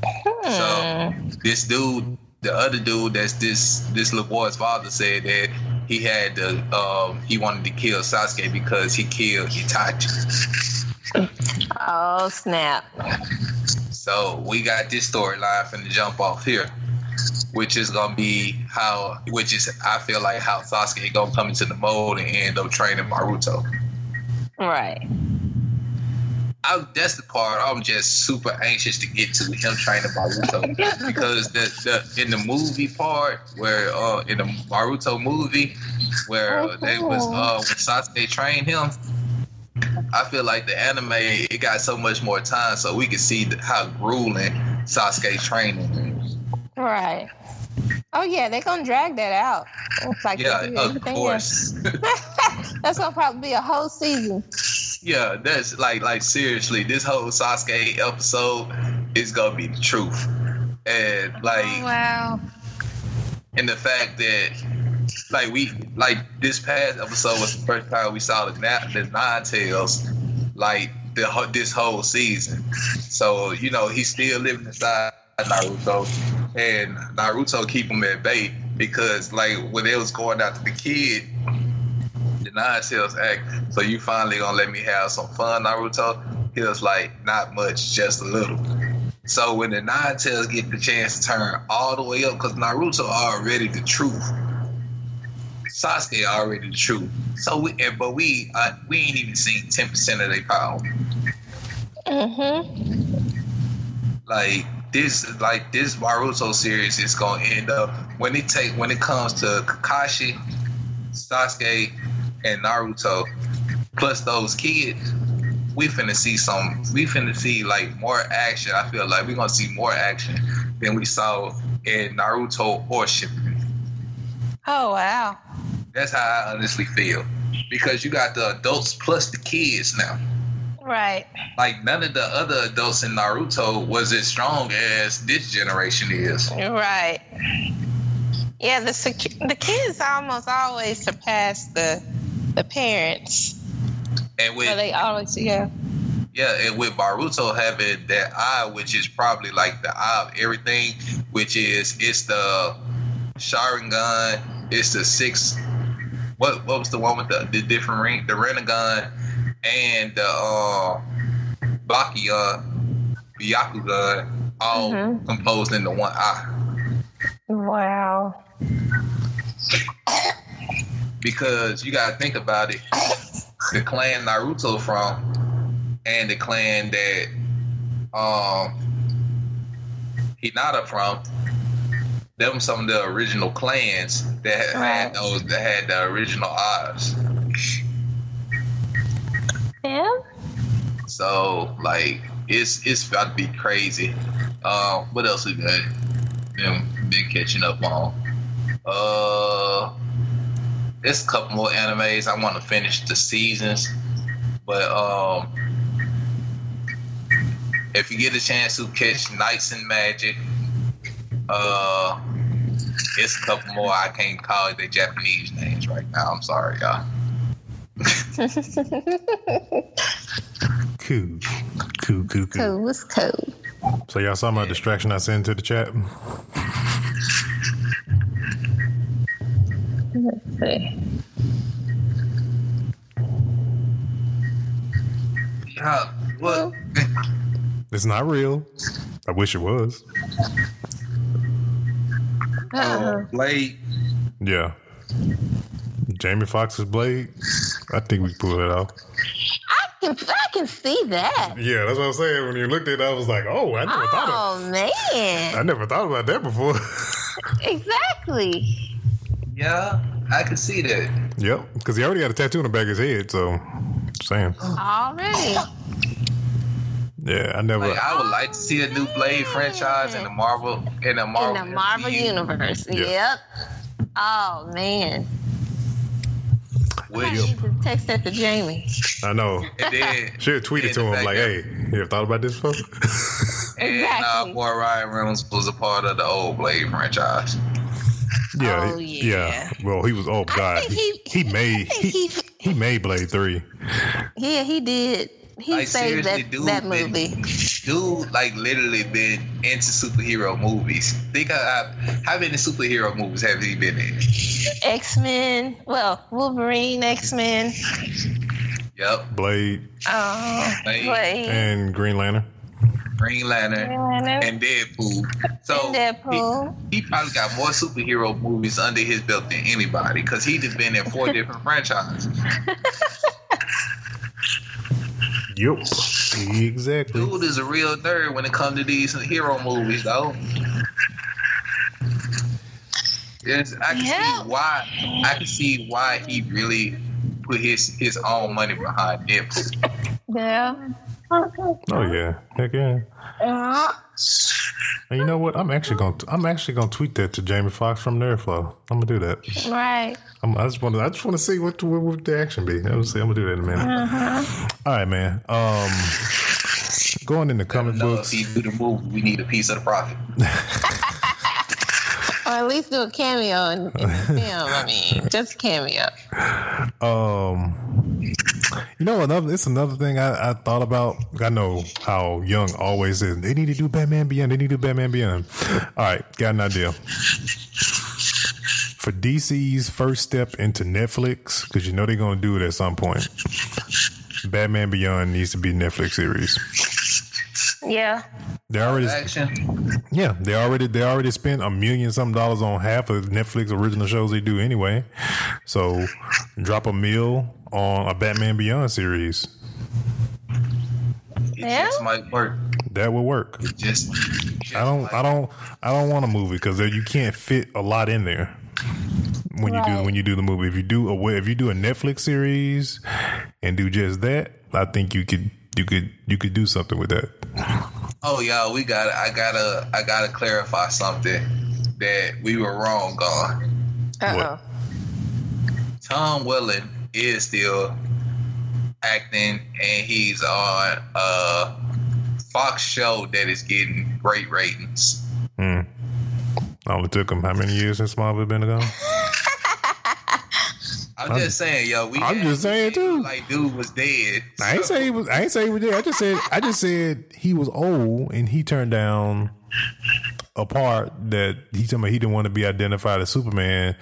Hmm. So this dude the other dude that's this this little boy's father said that he had to um, he wanted to kill Sasuke because he killed Itachi. Oh snap! So we got this storyline from the jump off here, which is gonna be how, which is I feel like how Sasuke is gonna come into the mold and end up training Naruto. Right. I, that's the part I'm just super anxious to get to him training Boruto because the, the in the movie part where uh in the Boruto movie where uh, they was uh when Sasuke trained him, I feel like the anime it got so much more time so we can see the, how grueling Sasuke training is. Right. Oh yeah, they're gonna drag that out. It's like yeah, of course. That's gonna probably be a whole season. Yeah, that's like like seriously, this whole Sasuke episode is gonna be the truth. And oh, like oh, wow. And the fact that like we like this past episode was the first time we saw the the nine tails like the this whole season. So, you know, he's still living inside Naruto and Naruto keep him at bay because like when they was going after the kid nine tails act. So you finally gonna let me have some fun, Naruto? He was like, not much, just a little. So when the nine tails get the chance to turn all the way up, because Naruto already the truth. Sasuke already the truth. So we, but we, uh, we ain't even seen ten percent of their power. Mm-hmm. Like this, like this Naruto series is gonna end up when it take when it comes to Kakashi, Sasuke, and Naruto, plus those kids, we finna see some. We finna see like more action. I feel like we're gonna see more action than we saw in Naruto or Shippuden. Oh wow! That's how I honestly feel because you got the adults plus the kids now. Right. Like none of the other adults in Naruto was as strong as this generation is. Right. Yeah, the the kids almost always surpass the the parents. And with so they always yeah. Yeah, and with Boruto having that eye, which is probably like the eye of everything, which is it's the Sharingan, it's the six. What what was the one with the, the different ring? The Rinnegan, and the uh, Byakuya, Byakuya, all Mhm. composed into one eye. Wow. Because you gotta think about it, the clan Naruto from, and the clan that um Hinata from, them some of the original clans that had those that had the original eyes. Yeah. So like it's it's about to be crazy. Uh, what else we got? Been been catching up on. Uh, there's a couple more animes. I want to finish the seasons, but um, if you get a chance to catch Knights and Magic, uh, it's a couple more. I can't call it the Japanese names right now. I'm sorry, y'all. Cool. Cool, cool, cool. cool. It's cool. So y'all saw my distraction I sent to the chat? Let's see. Yeah, what? It's not real. I wish it was. Uh, Blade. Yeah. Jamie Foxx's Blade. I think we can pull it off. I can I can see that. Yeah, that's what I'm saying. When you looked at it, I was like, oh, I never thought Oh man. I never thought about that before. Exactly. Yeah, I can see that. yep. Because he already got a tattoo on the back of his head, so just saying. Already. Yeah, I never Like, I would like to see a new Blade franchise in the Marvel in the In Marvel, the Marvel MCU, universe. Yeah. Yep. Oh man. I Which, need to text that to Jamie. I know. and then Should have tweeted and to him like, hey, you ever thought about this before? and uh, Exactly. boy Ryan Reynolds was a part of the old Blade franchise. Yeah, Oh, he- yeah. Well, he was oh god. think He, he- he made think he, he, he made Blade 3. yeah, he did. He Like saved that, dude, that been- movie. dude, like literally been into superhero movies. Think of how many superhero movies have he been in? X Men. Well, Wolverine, X Men. Yep, Blade Oh, Blade. Blade. and Green Lantern. Green Lantern And and Deadpool. So Deadpool. He, he probably got more superhero movies under his belt than anybody because he'd have been in four different franchises. Yep. Exactly. Dude is a real nerd when it comes to these hero movies, though. Yes, I can Yeah. see why. I can see why he really put his his own money behind Deadpool. yeah. Oh yeah. Heck yeah. Uh, And you know what? I'm actually going to I'm actually going to tweet that to Jamie Foxx from Nerdflow. I'm going to do that. right. I'm, I just want to I just want to see what, what what the action be. I'm, see, I'm going to do that in a minute. All right, man. Um going into comic No, if books. he do the movie, we need a piece of the profit. Or at least do a cameo in, in the film. I mean, just cameo. Um, you know, another it's another thing I, I thought about. I know how Young always says they need to do Batman Beyond. They need to do Batman Beyond. All right, got an idea. For DC's first step into Netflix, because you know they're going to do it at some point. Batman Beyond needs to be a Netflix series. Yeah. They already, Action. yeah, they already they already spent a million some dollars on half of Netflix original shows they do anyway. So drop a mill on a Batman Beyond series. It Yeah? just might work. That would work. It just, just I don't might. I don't I don't want a movie because you can't fit a lot in there when you do when you do the movie. If you do a if you do a Netflix series and do just that, I think you could you could you could do something with that. Oh y'all, we got. I gotta. I gotta clarify something that we were wrong on. Uh oh. Tom Welling is still acting, and he's on a Fox show that is getting great ratings. Hmm. Only took him how many years since Smallville been ago? I'm, I'm- just saying, yo. We I'm had- just saying, too. Like, dude was dead. I ain't So- say he was. I ain't say he was there. I just said. I just said he was old and he turned down a part that he told me he didn't want to be identified as Superman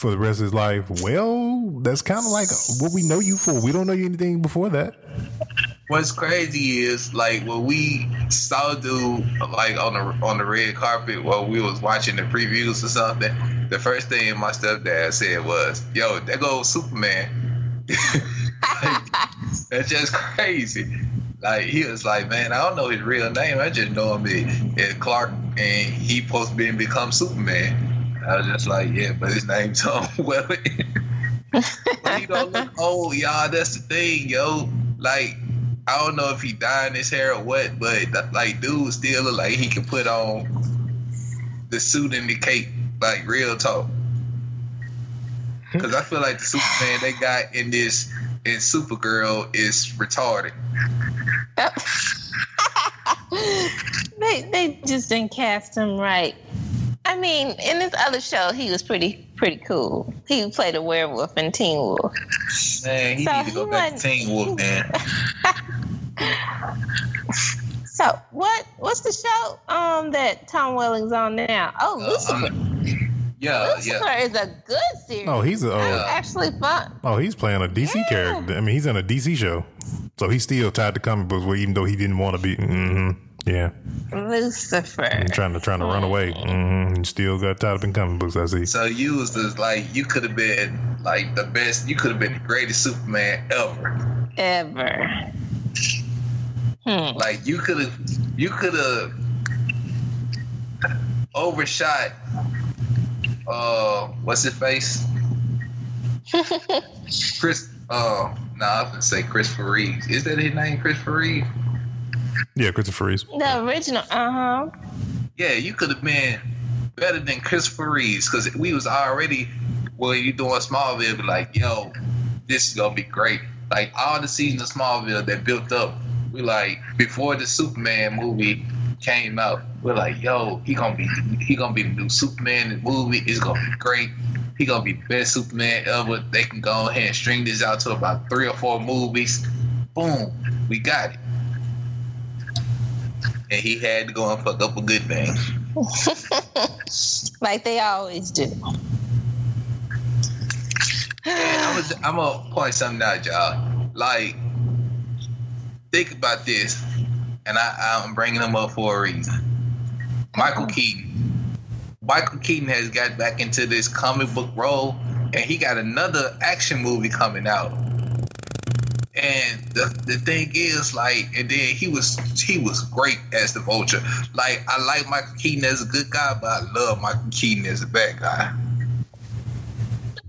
for the rest of his life. Well, that's kind of like what we know you for. We don't know you anything before that. What's crazy is like when we saw dude like on the on the red carpet while we was watching the previews or something. The first thing my stepdad said was, "Yo, there goes Superman." that's just crazy. Like he was like, "Man, I don't know his real name. I just know him as Clark, and he supposed to be become Superman." I was just like, "Yeah, but his name's Tom Welling." he don't look old, y'all. That's the thing, yo. Like I don't know if he dyeing his hair or what, but like dude still look like he can put on the suit and the cape, like real talk. Because I feel like the Superman they got in this in Supergirl is retarded. they they just didn't cast him right. I mean, in this other show, he was pretty pretty cool. He played a werewolf in Teen Wolf. Man, he so need to go back to Teen Wolf, man. so what? What's the show um that Tom Welling's on now? Oh, uh, Lucifer. Um, yeah, Lucifer yeah. is a good series. Oh, he's a, uh, actually fun. Oh, he's playing a DC yeah. character. I mean, he's in a DC show, so he's still tied to comic books. Even though he didn't want to be. Mm-hmm. Yeah. Lucifer. trying to trying to run away. Mm-hmm. still got tied up in comic books. I see. So you was just like you could have been like the best. You could have been the greatest Superman ever. Ever. Hmm. Like you could have, you could have overshot. Uh, what's his face? Chris. Uh, no, nah, I was gonna say Christopher Reeves. Is that his name, Christopher Reeves? Yeah, Christopher Reeves. The original. Uh huh. Yeah, you could have been better than Christopher Reeves because we was already well, you doing Smallville, be like, yo, this is gonna be great. Like all the seasons of Smallville that built up we like before the Superman movie came out, we're like, yo, he gonna be he gonna be the new Superman The movie. It's gonna be great. He gonna be the best Superman ever. They can go ahead and string this out to about three or four movies. Boom, we got it. And he had to go and fuck up a good thing. like they always do. I'm gonna, I'm gonna point something out, y'all. Like think about this, and I, I'm bringing him up for a reason. Michael uh-huh. Keaton. Michael Keaton has got back into this comic book role, and he got another action movie coming out. And the, the thing is, like, and then he was he was great as the Vulture. Like, I like Michael Keaton as a good guy, but I love Michael Keaton as a bad guy.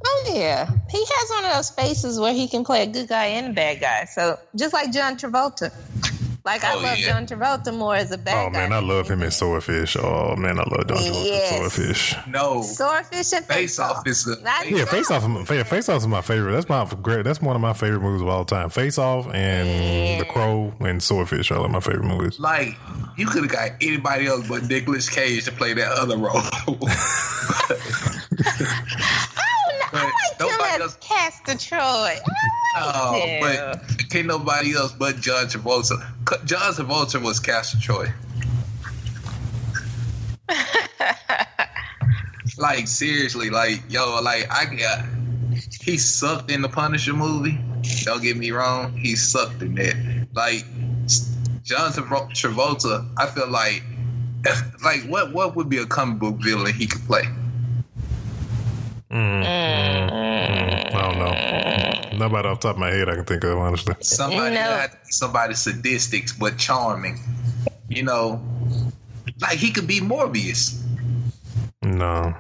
Oh yeah, he has one of those faces where he can play a good guy and a bad guy. So just like John Travolta. Like I oh, love yeah. John Travolta more as a bad oh, guy. Oh man, I love him in Swordfish. Oh man, I love John Travolta yes. Swordfish. No, Swordfish and Face Off is a, yeah. Face Off, Face Off is my favorite. That's my great. That's one of my favorite movies of all time. Face Off and yeah. The Crow and Swordfish are like my favorite movies. Like you could have got anybody else but Nicolas Cage to play that other role. But I like nobody him else. Castor Troy. oh, but can't nobody else but John Travolta. John Travolta was Castor Troy. like seriously, like yo, like I got. He sucked in the Punisher movie. Don't get me wrong, he sucked in that. Like John Travolta, I feel like, like what what would be a comic book villain he could play? Mm, mm, I don't know. Nobody off the top of my head I can think of, honestly. Somebody, no. somebody sadistic but charming. You know, like he could be Morbius. No.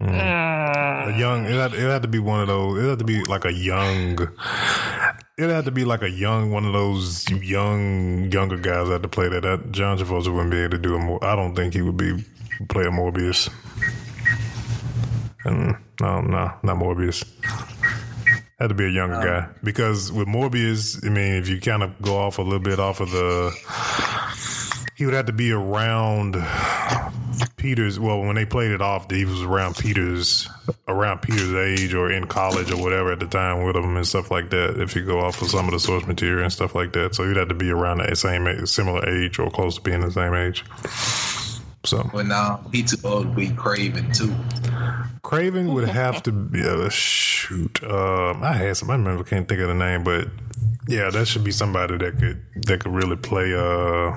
Mm. A young, it had, it had to be one of those. It had to be like a young. It had to be like a young, one of those young, younger guys that had to play that. That John Travolta wouldn't be able to do a more. I don't think he would be play a Morbius. And no, no, not Morbius. Had to be a younger um, guy because with Morbius, I mean, if you kind of go off a little bit off of the, he would have to be around Peter's. Well, when they played it off, he was around Peter's, around Peter's age or in college or whatever at the time with him and stuff like that. If you go off of some of the source material and stuff like that, so he'd have to be around that same similar age or close to being the same age. So, but now he too old to be Kraven too. Kraven would have to be uh, shoot. Um, I had some. I remember. Can't think of the name, but yeah, that should be somebody that could that could really play. Uh,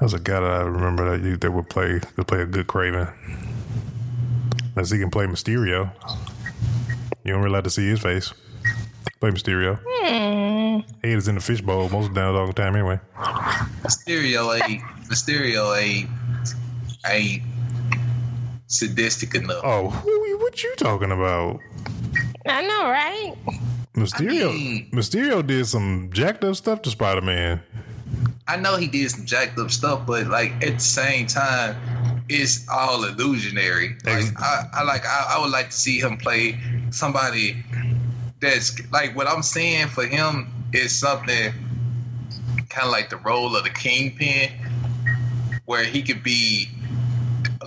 there's a guy that I remember that you, that would play could play a good Kraven. Unless he can play Mysterio. You don't really like to see his face. Play Mysterio. Hmm. Head is in the fishbowl most of the damn dog time anyway. Mysterio ain't Mysterio ain't ain't sadistic enough. Oh, who, what you talking about? I know, right? Mysterio. I mean- Mysterio did some jacked up stuff to Spider Man. I know he did some jacked up stuff, but like at the same time, it's all illusionary. Like I, I like I, I would like to see him play somebody that's like what I'm saying for him is something kind of like the role of the kingpin, where he could be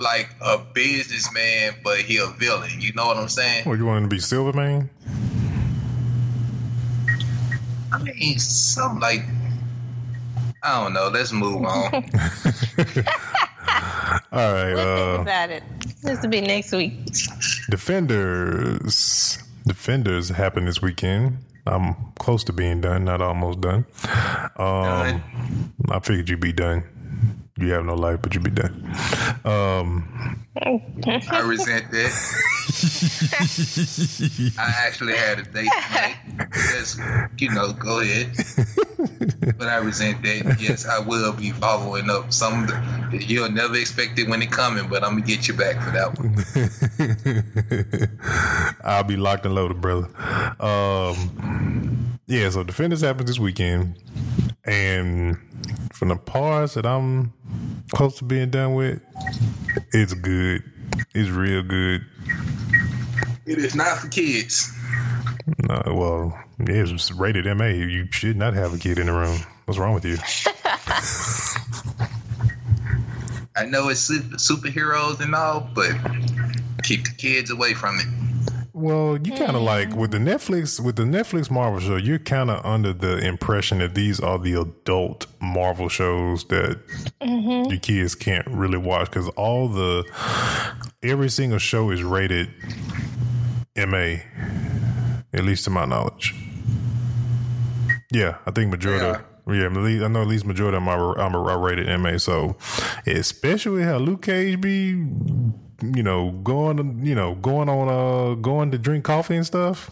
like a businessman, but he a villain. You know what I'm saying? What you want him to be Silvermane? I mean, something like I don't know. Let's move on. All right. We'll think Uh, about it. This will be next week. Defenders. Defenders happened this weekend. I'm close to being done, not almost done. Um, I figured you'd be done. You have no life, but you'd be done. Um, I resent that. I actually had a date tonight. Just, you know, go ahead. But I resent that. Yes, I will be following up. Some you'll never expect it when it coming, but I'm gonna get you back for that one. I'll be locked and loaded, brother. Um, yeah, so Defenders happened this weekend, and from the parts that I'm close to being done with, it's good. It's real good. It is not for kids. No, well, yeah, it's rated MA. You should not have a kid in the room. What's wrong with you? I know it's super, superheroes and all, but keep the kids away from it. Well, you kind of hmm. like with the Netflix with the Netflix Marvel show, you're kind of under the impression that these are the adult Marvel shows that mm-hmm. your kids can't really watch because all the every single show is rated MA, at least to my knowledge. Yeah, I think majority. Yeah, at least, I know at least majority of them are, are, are rated MA. So, especially how Luke Cage be, you know, going, you know, going on, uh, going to drink coffee and stuff.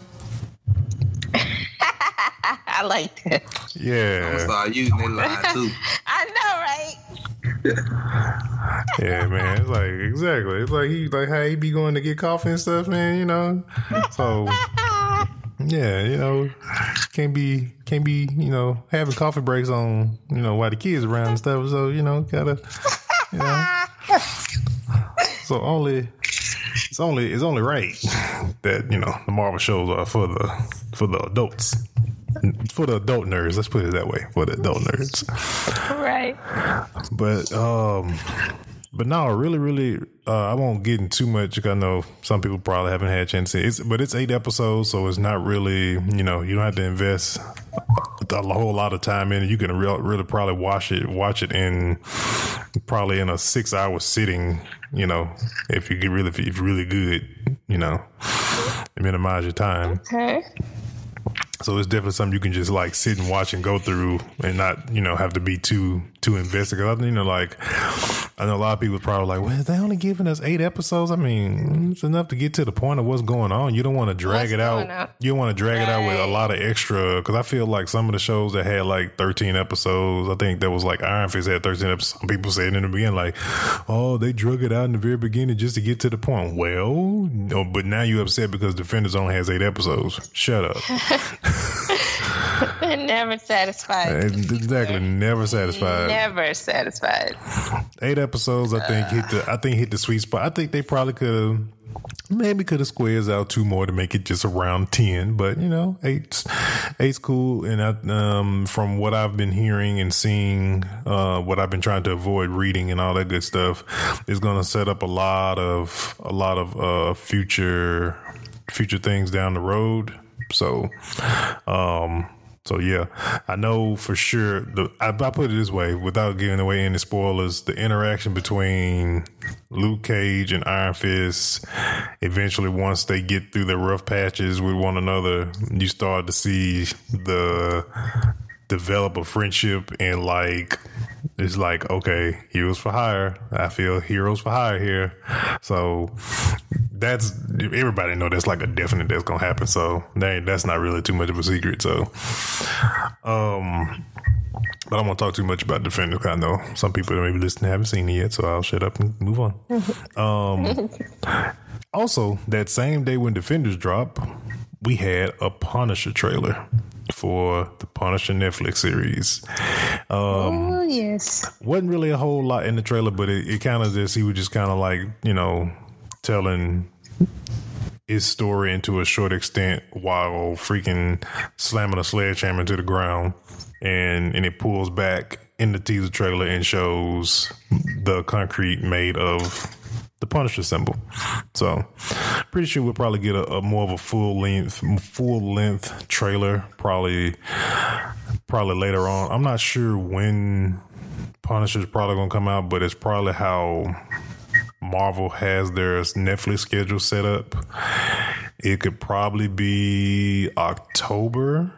I like that. Yeah. I'm Yeah, start using that line too. I know, right? yeah, man. It's like exactly. It's like he like how he be going to get coffee and stuff, man. You know, so yeah, you know, can't be can't be you know having coffee breaks on you know while the kids around and stuff. So you know, gotta you know. So only it's only it's only right that you know the Marvel shows are for the for the adults. For the adult nerds, let's put it that way. For the adult nerds. Right. But um, but no, really, really, uh, I won't get into too much. I know some people probably haven't had a chance to. see it. It's but it's eight episodes, so it's not really you know you don't have to invest a whole lot of time in it. You can real, really probably watch it watch it in probably in a six hour sitting. You know, if you get really if you're really good, you know, minimize your time. Okay. So it's definitely something you can just like sit and watch and go through and not, you know, have to be too too invested. 'Cause I, you know, like I know a lot of people probably like, well, they only giving us eight episodes. I mean, it's enough to get to the point of what's going on. You don't want to drag What's it out. on? You don't want to drag it out with a lot of extra. Because I feel like some of the shows that had like thirteen episodes, I think that was like Iron Fist had thirteen episodes. Some people said in the beginning, like, oh, they drug it out in the very beginning just to get to the point. Well, no, but now you upset because Defenders only has eight episodes. Shut up. Never satisfied. Exactly, never satisfied. Never satisfied. Eight episodes, I think hit the. I think hit the sweet spot. I think they probably could have, maybe could have squares out two more to make it just around ten. But you know, eight's eight's cool. And I, um, from what I've been hearing and seeing, uh, what I've been trying to avoid reading and all that good stuff, is going to set up a lot of a lot of uh, future future things down the road. So, um, so yeah, I know for sure. The I, I put it this way, without giving away any spoilers, the interaction between Luke Cage and Iron Fist. Eventually, once they get through the rough patches with one another, you start to see the develop a friendship and like it's like okay heroes for hire i feel heroes for hire here so that's everybody know that's like a definite that's gonna happen so that that's not really too much of a secret so um but I don't want to talk too much about Defender. I know some people that maybe listening haven't seen it yet, so I'll shut up and move on. um, also, that same day when Defenders drop, we had a Punisher trailer for the Punisher Netflix series. Um, oh yes, wasn't really a whole lot in the trailer, but it, it kind of just he was just kind of like you know telling his story into a short extent while freaking slamming a sledgehammer into the ground, and and it pulls back in the teaser trailer and shows the concrete made of the Punisher symbol. So, pretty sure we'll probably get a, a more of a full length, full length trailer probably, probably later on. I'm not sure when Punisher's probably gonna come out, but it's probably how Marvel has their Netflix schedule set up. It could probably be October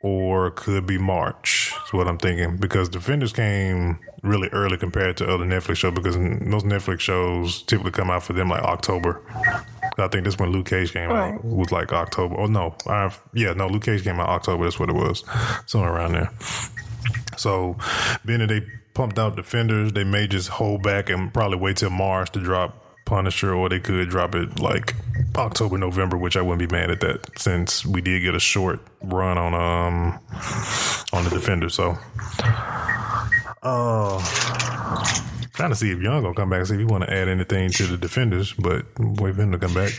or could be March. Is what I'm thinking because Defenders came really early compared to other Netflix shows because most Netflix shows typically come out for them like October. I think this when Luke Cage came right. out was like October. Oh no, I yeah no Luke Cage came out October. That's what it was, somewhere around there. So, being that they pumped out Defenders, they may just hold back and probably wait till March to drop Punisher, or they could drop it like October, November, which I wouldn't be mad at that since we did get a short run on um on the Defender. So uh, trying to see if Young gonna come back. See if you want to add anything to the defenders, but wait for him to come back.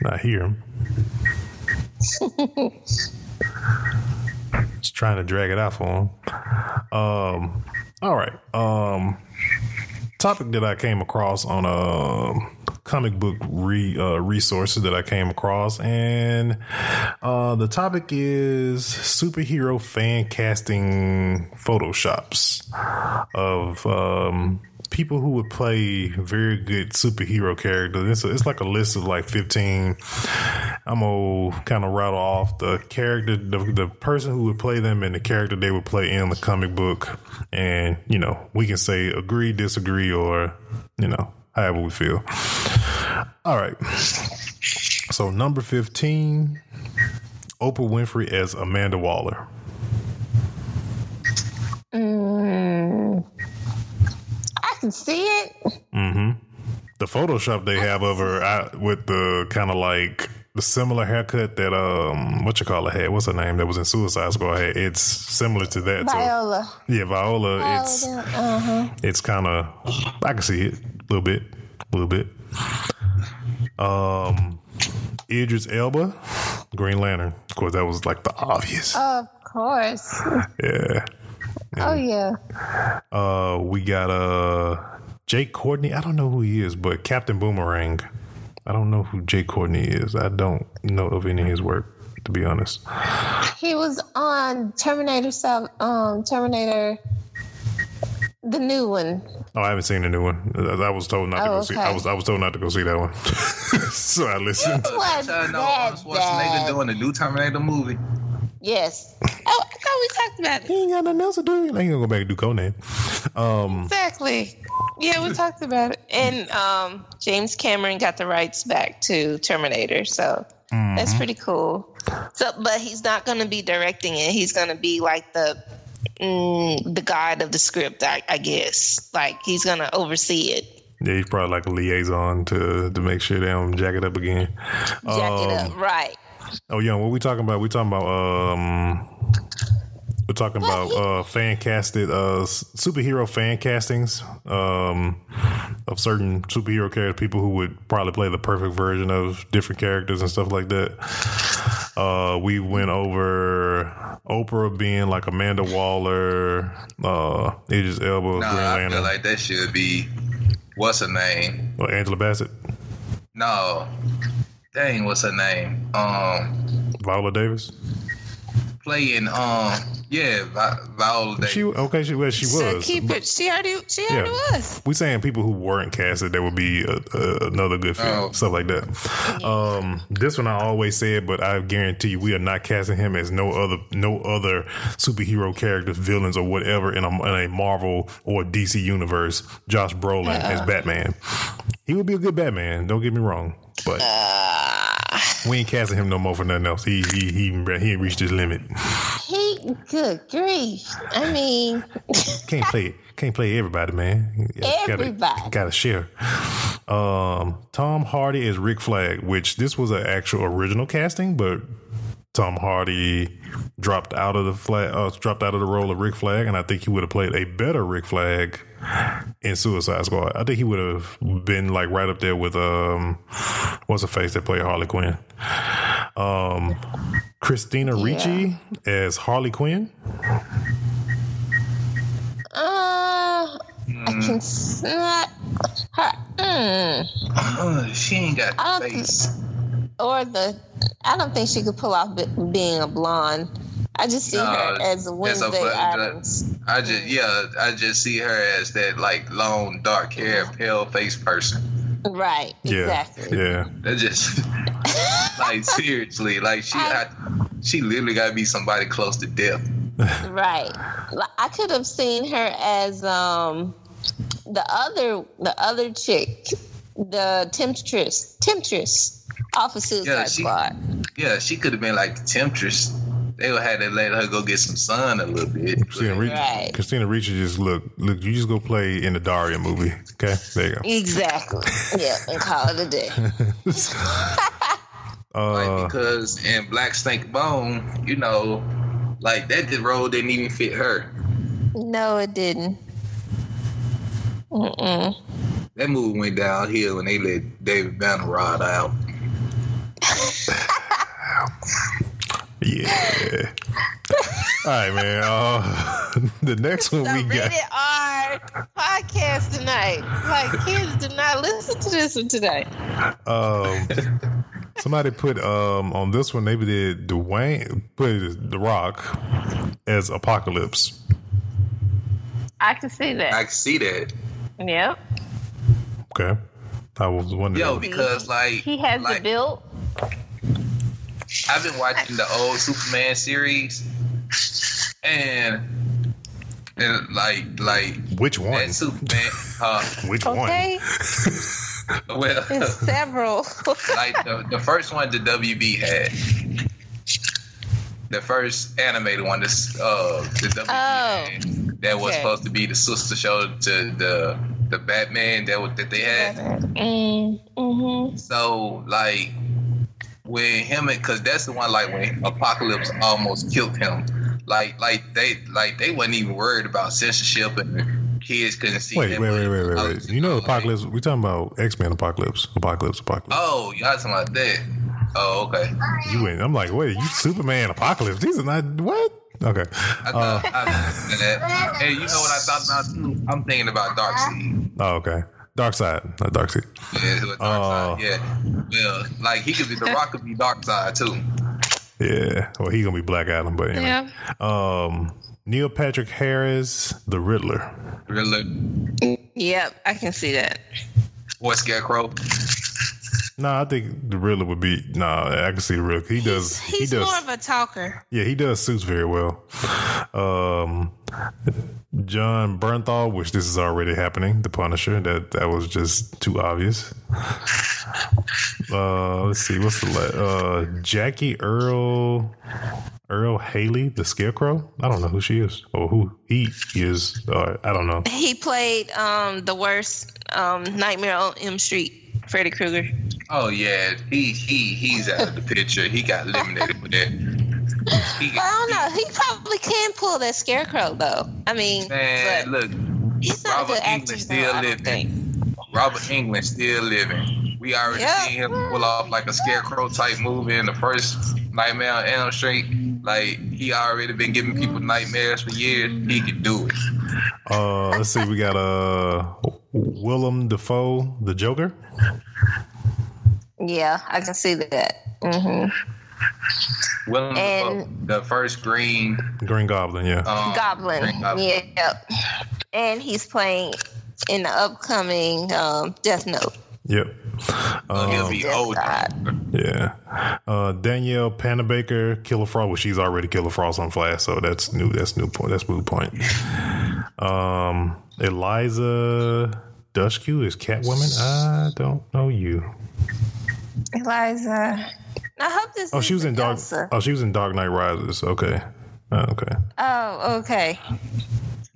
Not here. Just trying to drag it out for him. Um. All right. Um. Topic that I came across on a comic book re, uh, resources that I came across, and uh, the topic is superhero fan casting photoshops of um, people who would play very good superhero characters. It's, a, it's like a list of like 15. I'm gonna kind of rattle off the character, the, the person who would play them and the character they would play in the comic book. And, you know, we can say agree, disagree, or, you know, however we feel. All right. So number 15, Oprah Winfrey as Amanda Waller. Mm, I can see it. Mm-hmm. The Photoshop they have of her I, with the kind of like the similar haircut that um what you call it had. What's her name that was in Suicide Squad had? It's similar to that. Viola. So, yeah, Viola. Viola it's uh-huh. it's kind of I can see it a little bit, a little bit. Um, Idris Elba, Green Lantern. Of course, that was like the obvious. Of course. Yeah. Oh yeah. Uh, we got uh Jake Courtney. I don't know who he is, but Captain Boomerang. I don't know who Jake Courtney is. I don't know of any of his work, to be honest. He was on Terminator. Um, Terminator the new one. Oh, I haven't seen the new one. I was told not oh, to go okay. see. I was I was told not to go see that one, so I listened. It was uh, no, Arnold Schwarzenegger doing the new Terminator movie. Yes. Oh, I thought we talked about it. He ain't got nothing else to do. He ain't gonna go back and do Conan. Um, exactly. Yeah, we talked about it. And um, James Cameron got the rights back to Terminator, so mm-hmm. that's pretty cool. So, but he's not going to be directing it. He's going to be like the mm, the guide of the script, I, I guess. Like he's gonna oversee it. Yeah, he's probably like a liaison to to make sure they don't jack it up again. Jack um, it up, um, right? Oh yeah, what we talking about? We talking about um we're talking about uh, fan casted uh, superhero fan castings um, of certain superhero characters, people who would probably play the perfect version of different characters and stuff like that. Uh, we went over Oprah being like Amanda Waller, uh, Idris Elba, nah, Green I feel like that should be what's her name? Well, Angela Bassett. No, dang, what's her name? Um, Viola Davis. Playing um yeah Vi- Viola Davis. She okay. She well, she So was. keep it. She already. She already was. We saying people who weren't casted, there would be a, a, another good fit, Oh. stuff like that. Um, this one I always said, but I guarantee you, we are not casting him as no other no other superhero characters, villains, or whatever in a, in a Marvel or DC universe. Josh Brolin as Batman. He would be a good Batman. Don't get me wrong, but we ain't casting him no more for nothing else. He he he he ain't reached his limit. He. Good grief. I mean, Can't play can't play everybody, man. Gotta- Everybody. gotta, share. Um, Tom Hardy is Rick Flag, which this was an actual original casting, but Tom Hardy dropped out of the flag, uh, dropped out of the role of Rick Flag, and I think he would have played a better Rick Flag in Suicide Squad. I think he would have been like right up there with um, what's the face that played Harley Quinn, um, Christina Ricci as Harley Quinn. uh, I can s- not her. Mm, Uh, she ain't got the don't face. or the. I don't think she could pull off be- being a blonde. I just see No, her as as a Wednesday bla- Addams. I just yeah, I just see her as that like long, dark hair, pale faced person. Right. Yeah, Exactly. yeah. That just like seriously, like she had, she literally got to be somebody close to death. Right. Like, I could have seen her as um the other the other chick, the temptress, temptress off of Suicide Yeah, she- Squad. Yeah, she could have been like the temptress. They would have to let her go get some sun a little bit. Christina Ricci, Right. Christina Ricci just look, look. You just go play in the Daria movie. Okay, there you go. Exactly. yeah, and call it a day. Uh, Like because in Black Snake Moan, you know, like that the role didn't even fit her. No, it didn't. Mm-mm. That movie went downhill when they let David Banner ride out. yeah. All right, man. Uh, the next one The we got. rated R podcast tonight. Like kids do not listen to this one today. Um, somebody put um on this one. Maybe did Dwayne put The Rock as Apocalypse. I can see I that. can see that. Yep. Okay, I was wondering. Yo, because like He has like, the build. I've been watching the old Superman series, and and like like Which one? that Superman, uh, Which one? Okay. well, There's several. like the, the first one the WB had. The first animated one, this uh, the WB Oh, had, that was okay. supposed to be the sister show to the the Batman that that they had. mm, hmm So like when him because that's the one like when Apocalypse almost killed him. Like like they like they wasn't even worried about censorship and kids couldn't see. Wait, wait, wait, wait, wait, wait. You know, like- Apocalypse. We talking about X Men Apocalypse. Apocalypse. Apocalypse. Oh, y'all talking about that? Oh, okay. You went. I'm like, wait, you Superman Apocalypse? These are not what? Okay. I Uh, thought I, you know what I thought about too? I'm thinking about Darkseid. oh, okay. Dark Side, not Dark Side. Yeah, with Oh. Darkseid. yeah. Well, like he could be the Rock could be Darkseid too. Yeah. Well, he gonna be Black Adam, but anyway. Yeah. Um, Neil Patrick Harris, the Riddler. Really? Yep, I can see that. Or Scarecrow. No, I think the Riddler would be. No, I can see the Riddler. He does. He's, he does. more of a talker. yeah, he does suits very well. Um, Jon Bernthal, which this is already happening. The Punisher. That that was just too obvious. Uh, let's see. What's the la- uh Jackie Earle Earle Haley, the Scarecrow? I don't know who she is or who he is. Uh, I don't know. He played um, the worst um, Nightmare on Elm Street, Freddy Krueger. Oh yeah, he he he's out of the picture. He got eliminated with that. He, I don't know. He probably can pull that scarecrow though. I mean, man, but look, he's not Robert a good actor. English though, still I living. Robert Englund still living. We already Yeah. seen him pull off like a scarecrow type movie in the first Nightmare on Elm Street. Like he already been giving people nightmares for years. He can do it. Uh, let's see. We got uh Willem Dafoe, the Joker. Yeah, I can see that. hmm Willem And- Dafoe, the first Green. Green Goblin, yeah. Um, Goblin. Green Goblin. Yep. And he's playing in the upcoming um, Death Note. Yep. Oh, he'll Um, be old. Yeah. Uh, Danielle Panabaker, Killer Frost. Well, she's already Killer Frost on Flash, so that's new. That's new point. That's moot point. Um, Eliza Dushku is Catwoman. I don't know you. Eliza. I hope this. Oh, she was in isn't Dark. Elsa. Oh, she was in Dark Knight Rises. Okay. Oh, okay. Oh, okay.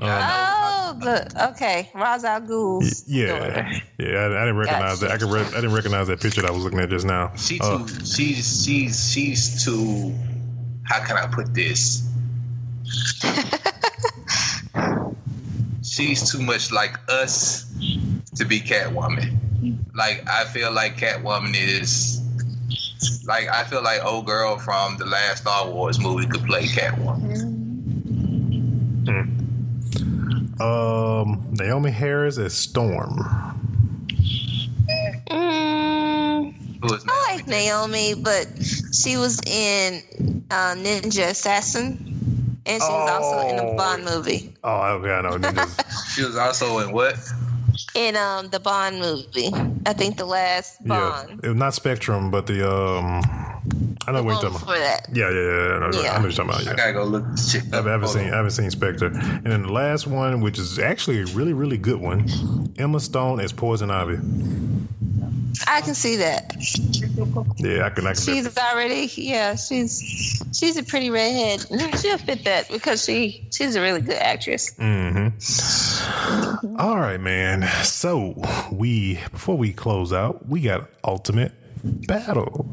Oh, the okay. Ra's al Ghul's Yeah, daughter. yeah. I, I didn't recognize Gotcha. that. I could. Re- I didn't recognize that picture that I was looking at just now. She Uh, too. she's she's she's too. How can I put this? she's too much like us to be Catwoman. Like I feel like Catwoman is. Like I feel like old girl from the last Star Wars movie could play Catwoman. Um, Naomie Harris as Storm. Mm, Who is I like Naomi, but she was in uh, Ninja Assassin, and she was also in Oh. a Bond movie. Oh, okay. I know. Ninjas. She was also in what? In um the Bond movie, I think the last Bond. it was not Spectrum, but the um. I know The what one you're talking about. that. Yeah, yeah, yeah. I know, I Yeah. know what you're talking about. I gotta go look this chick I haven't seen. on. I haven't seen Spectre, and then the last one, which is actually a really, really good one, Emma Stone as Poison Ivy. I can see that. Yeah, I can. I can. She's already, yeah, she's she's a pretty redhead. She'll fit that because she she's a really good actress. Mm-hmm. All right, man. So we before we close out, we got Ultimate Battle,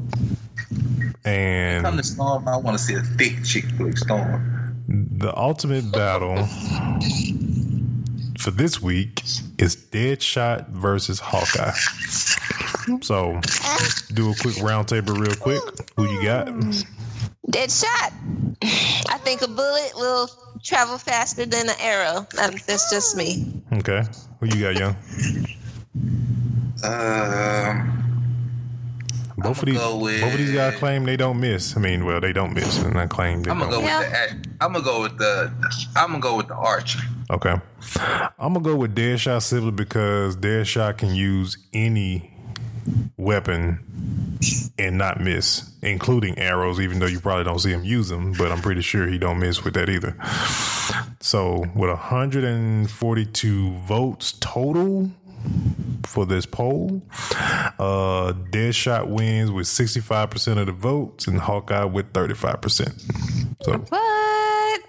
Come and to Storm. I want to see a thick chick flick Storm. the Ultimate Battle for this week is Deadshot versus Hawkeye. So, do a quick roundtable real quick. Who you got? Deadshot. I think a bullet will travel faster than an arrow. Um, That's just me. Okay, who you got, young? Um, Both of these, with- both of these guys claim they don't miss. I mean, well, they don't miss, and I claim they I'm gonna don't. go Yeah. with the. I'm gonna go with the. I'm gonna go with the Archer. Okay. I'm gonna go with Deadshot simply because Deadshot can use any weapon and not miss, including arrows, even though you probably don't see him use them, but I'm pretty sure he don't miss with that either. So with 142 votes total for this poll, uh Deadshot wins with 65% of the votes and Hawkeye with 35%. So What?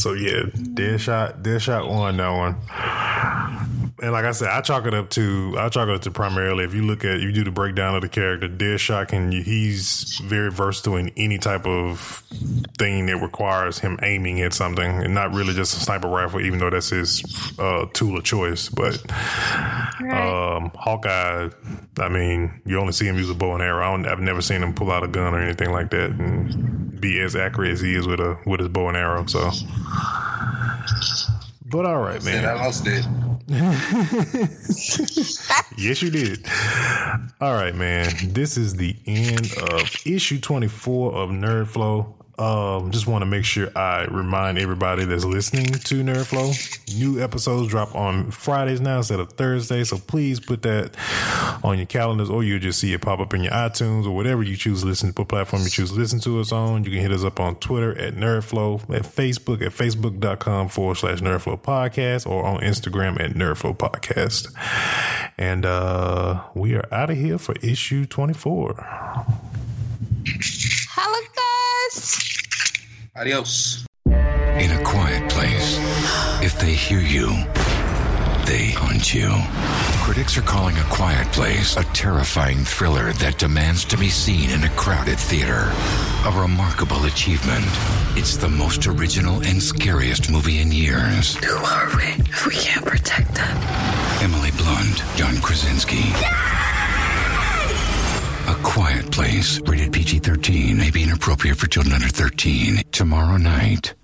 so yeah, Deadshot, Deadshot won that one. And like I said, I chalk it up to I chalk it up to primarily if you look at you do the breakdown of the character, Deadshot can he's very versatile in any type of thing that requires him aiming at something and not really just a sniper rifle, even though that's his uh, tool of choice. But um, Hawkeye, I mean, you only see him use a bow and arrow. I don't, I've never seen him pull out a gun or anything like that and be as accurate as he is with a with his bow and arrow. So, but all right, Man, I man. lost it. Yes, you did. All right, man. This is the end of issue 24 of Nerdflow. Um, just want to make sure I remind everybody that's listening to Nerdflow. New episodes drop on Fridays now instead of Thursday, so please put that on your calendars, or you'll just see it pop up in your iTunes or whatever you choose to listen, what platform you choose to listen to us on. You can hit us up on Twitter at Nerdflow, at Facebook at facebook.com forward slash Nerdflow Podcast, or on Instagram at Nerdflow Podcast. And uh we are out of here for issue 24. Hello, guys. Adios. In a quiet place, if they hear you, they hunt you. Critics are calling A Quiet Place a terrifying thriller that demands to be seen in a crowded theater. A remarkable achievement. It's the most original and scariest movie in years. Who are we if we can't protect them? Emily Blunt, John Krasinski. A Quiet Place, rated PG 13, may be inappropriate for children under 13. Tomorrow night.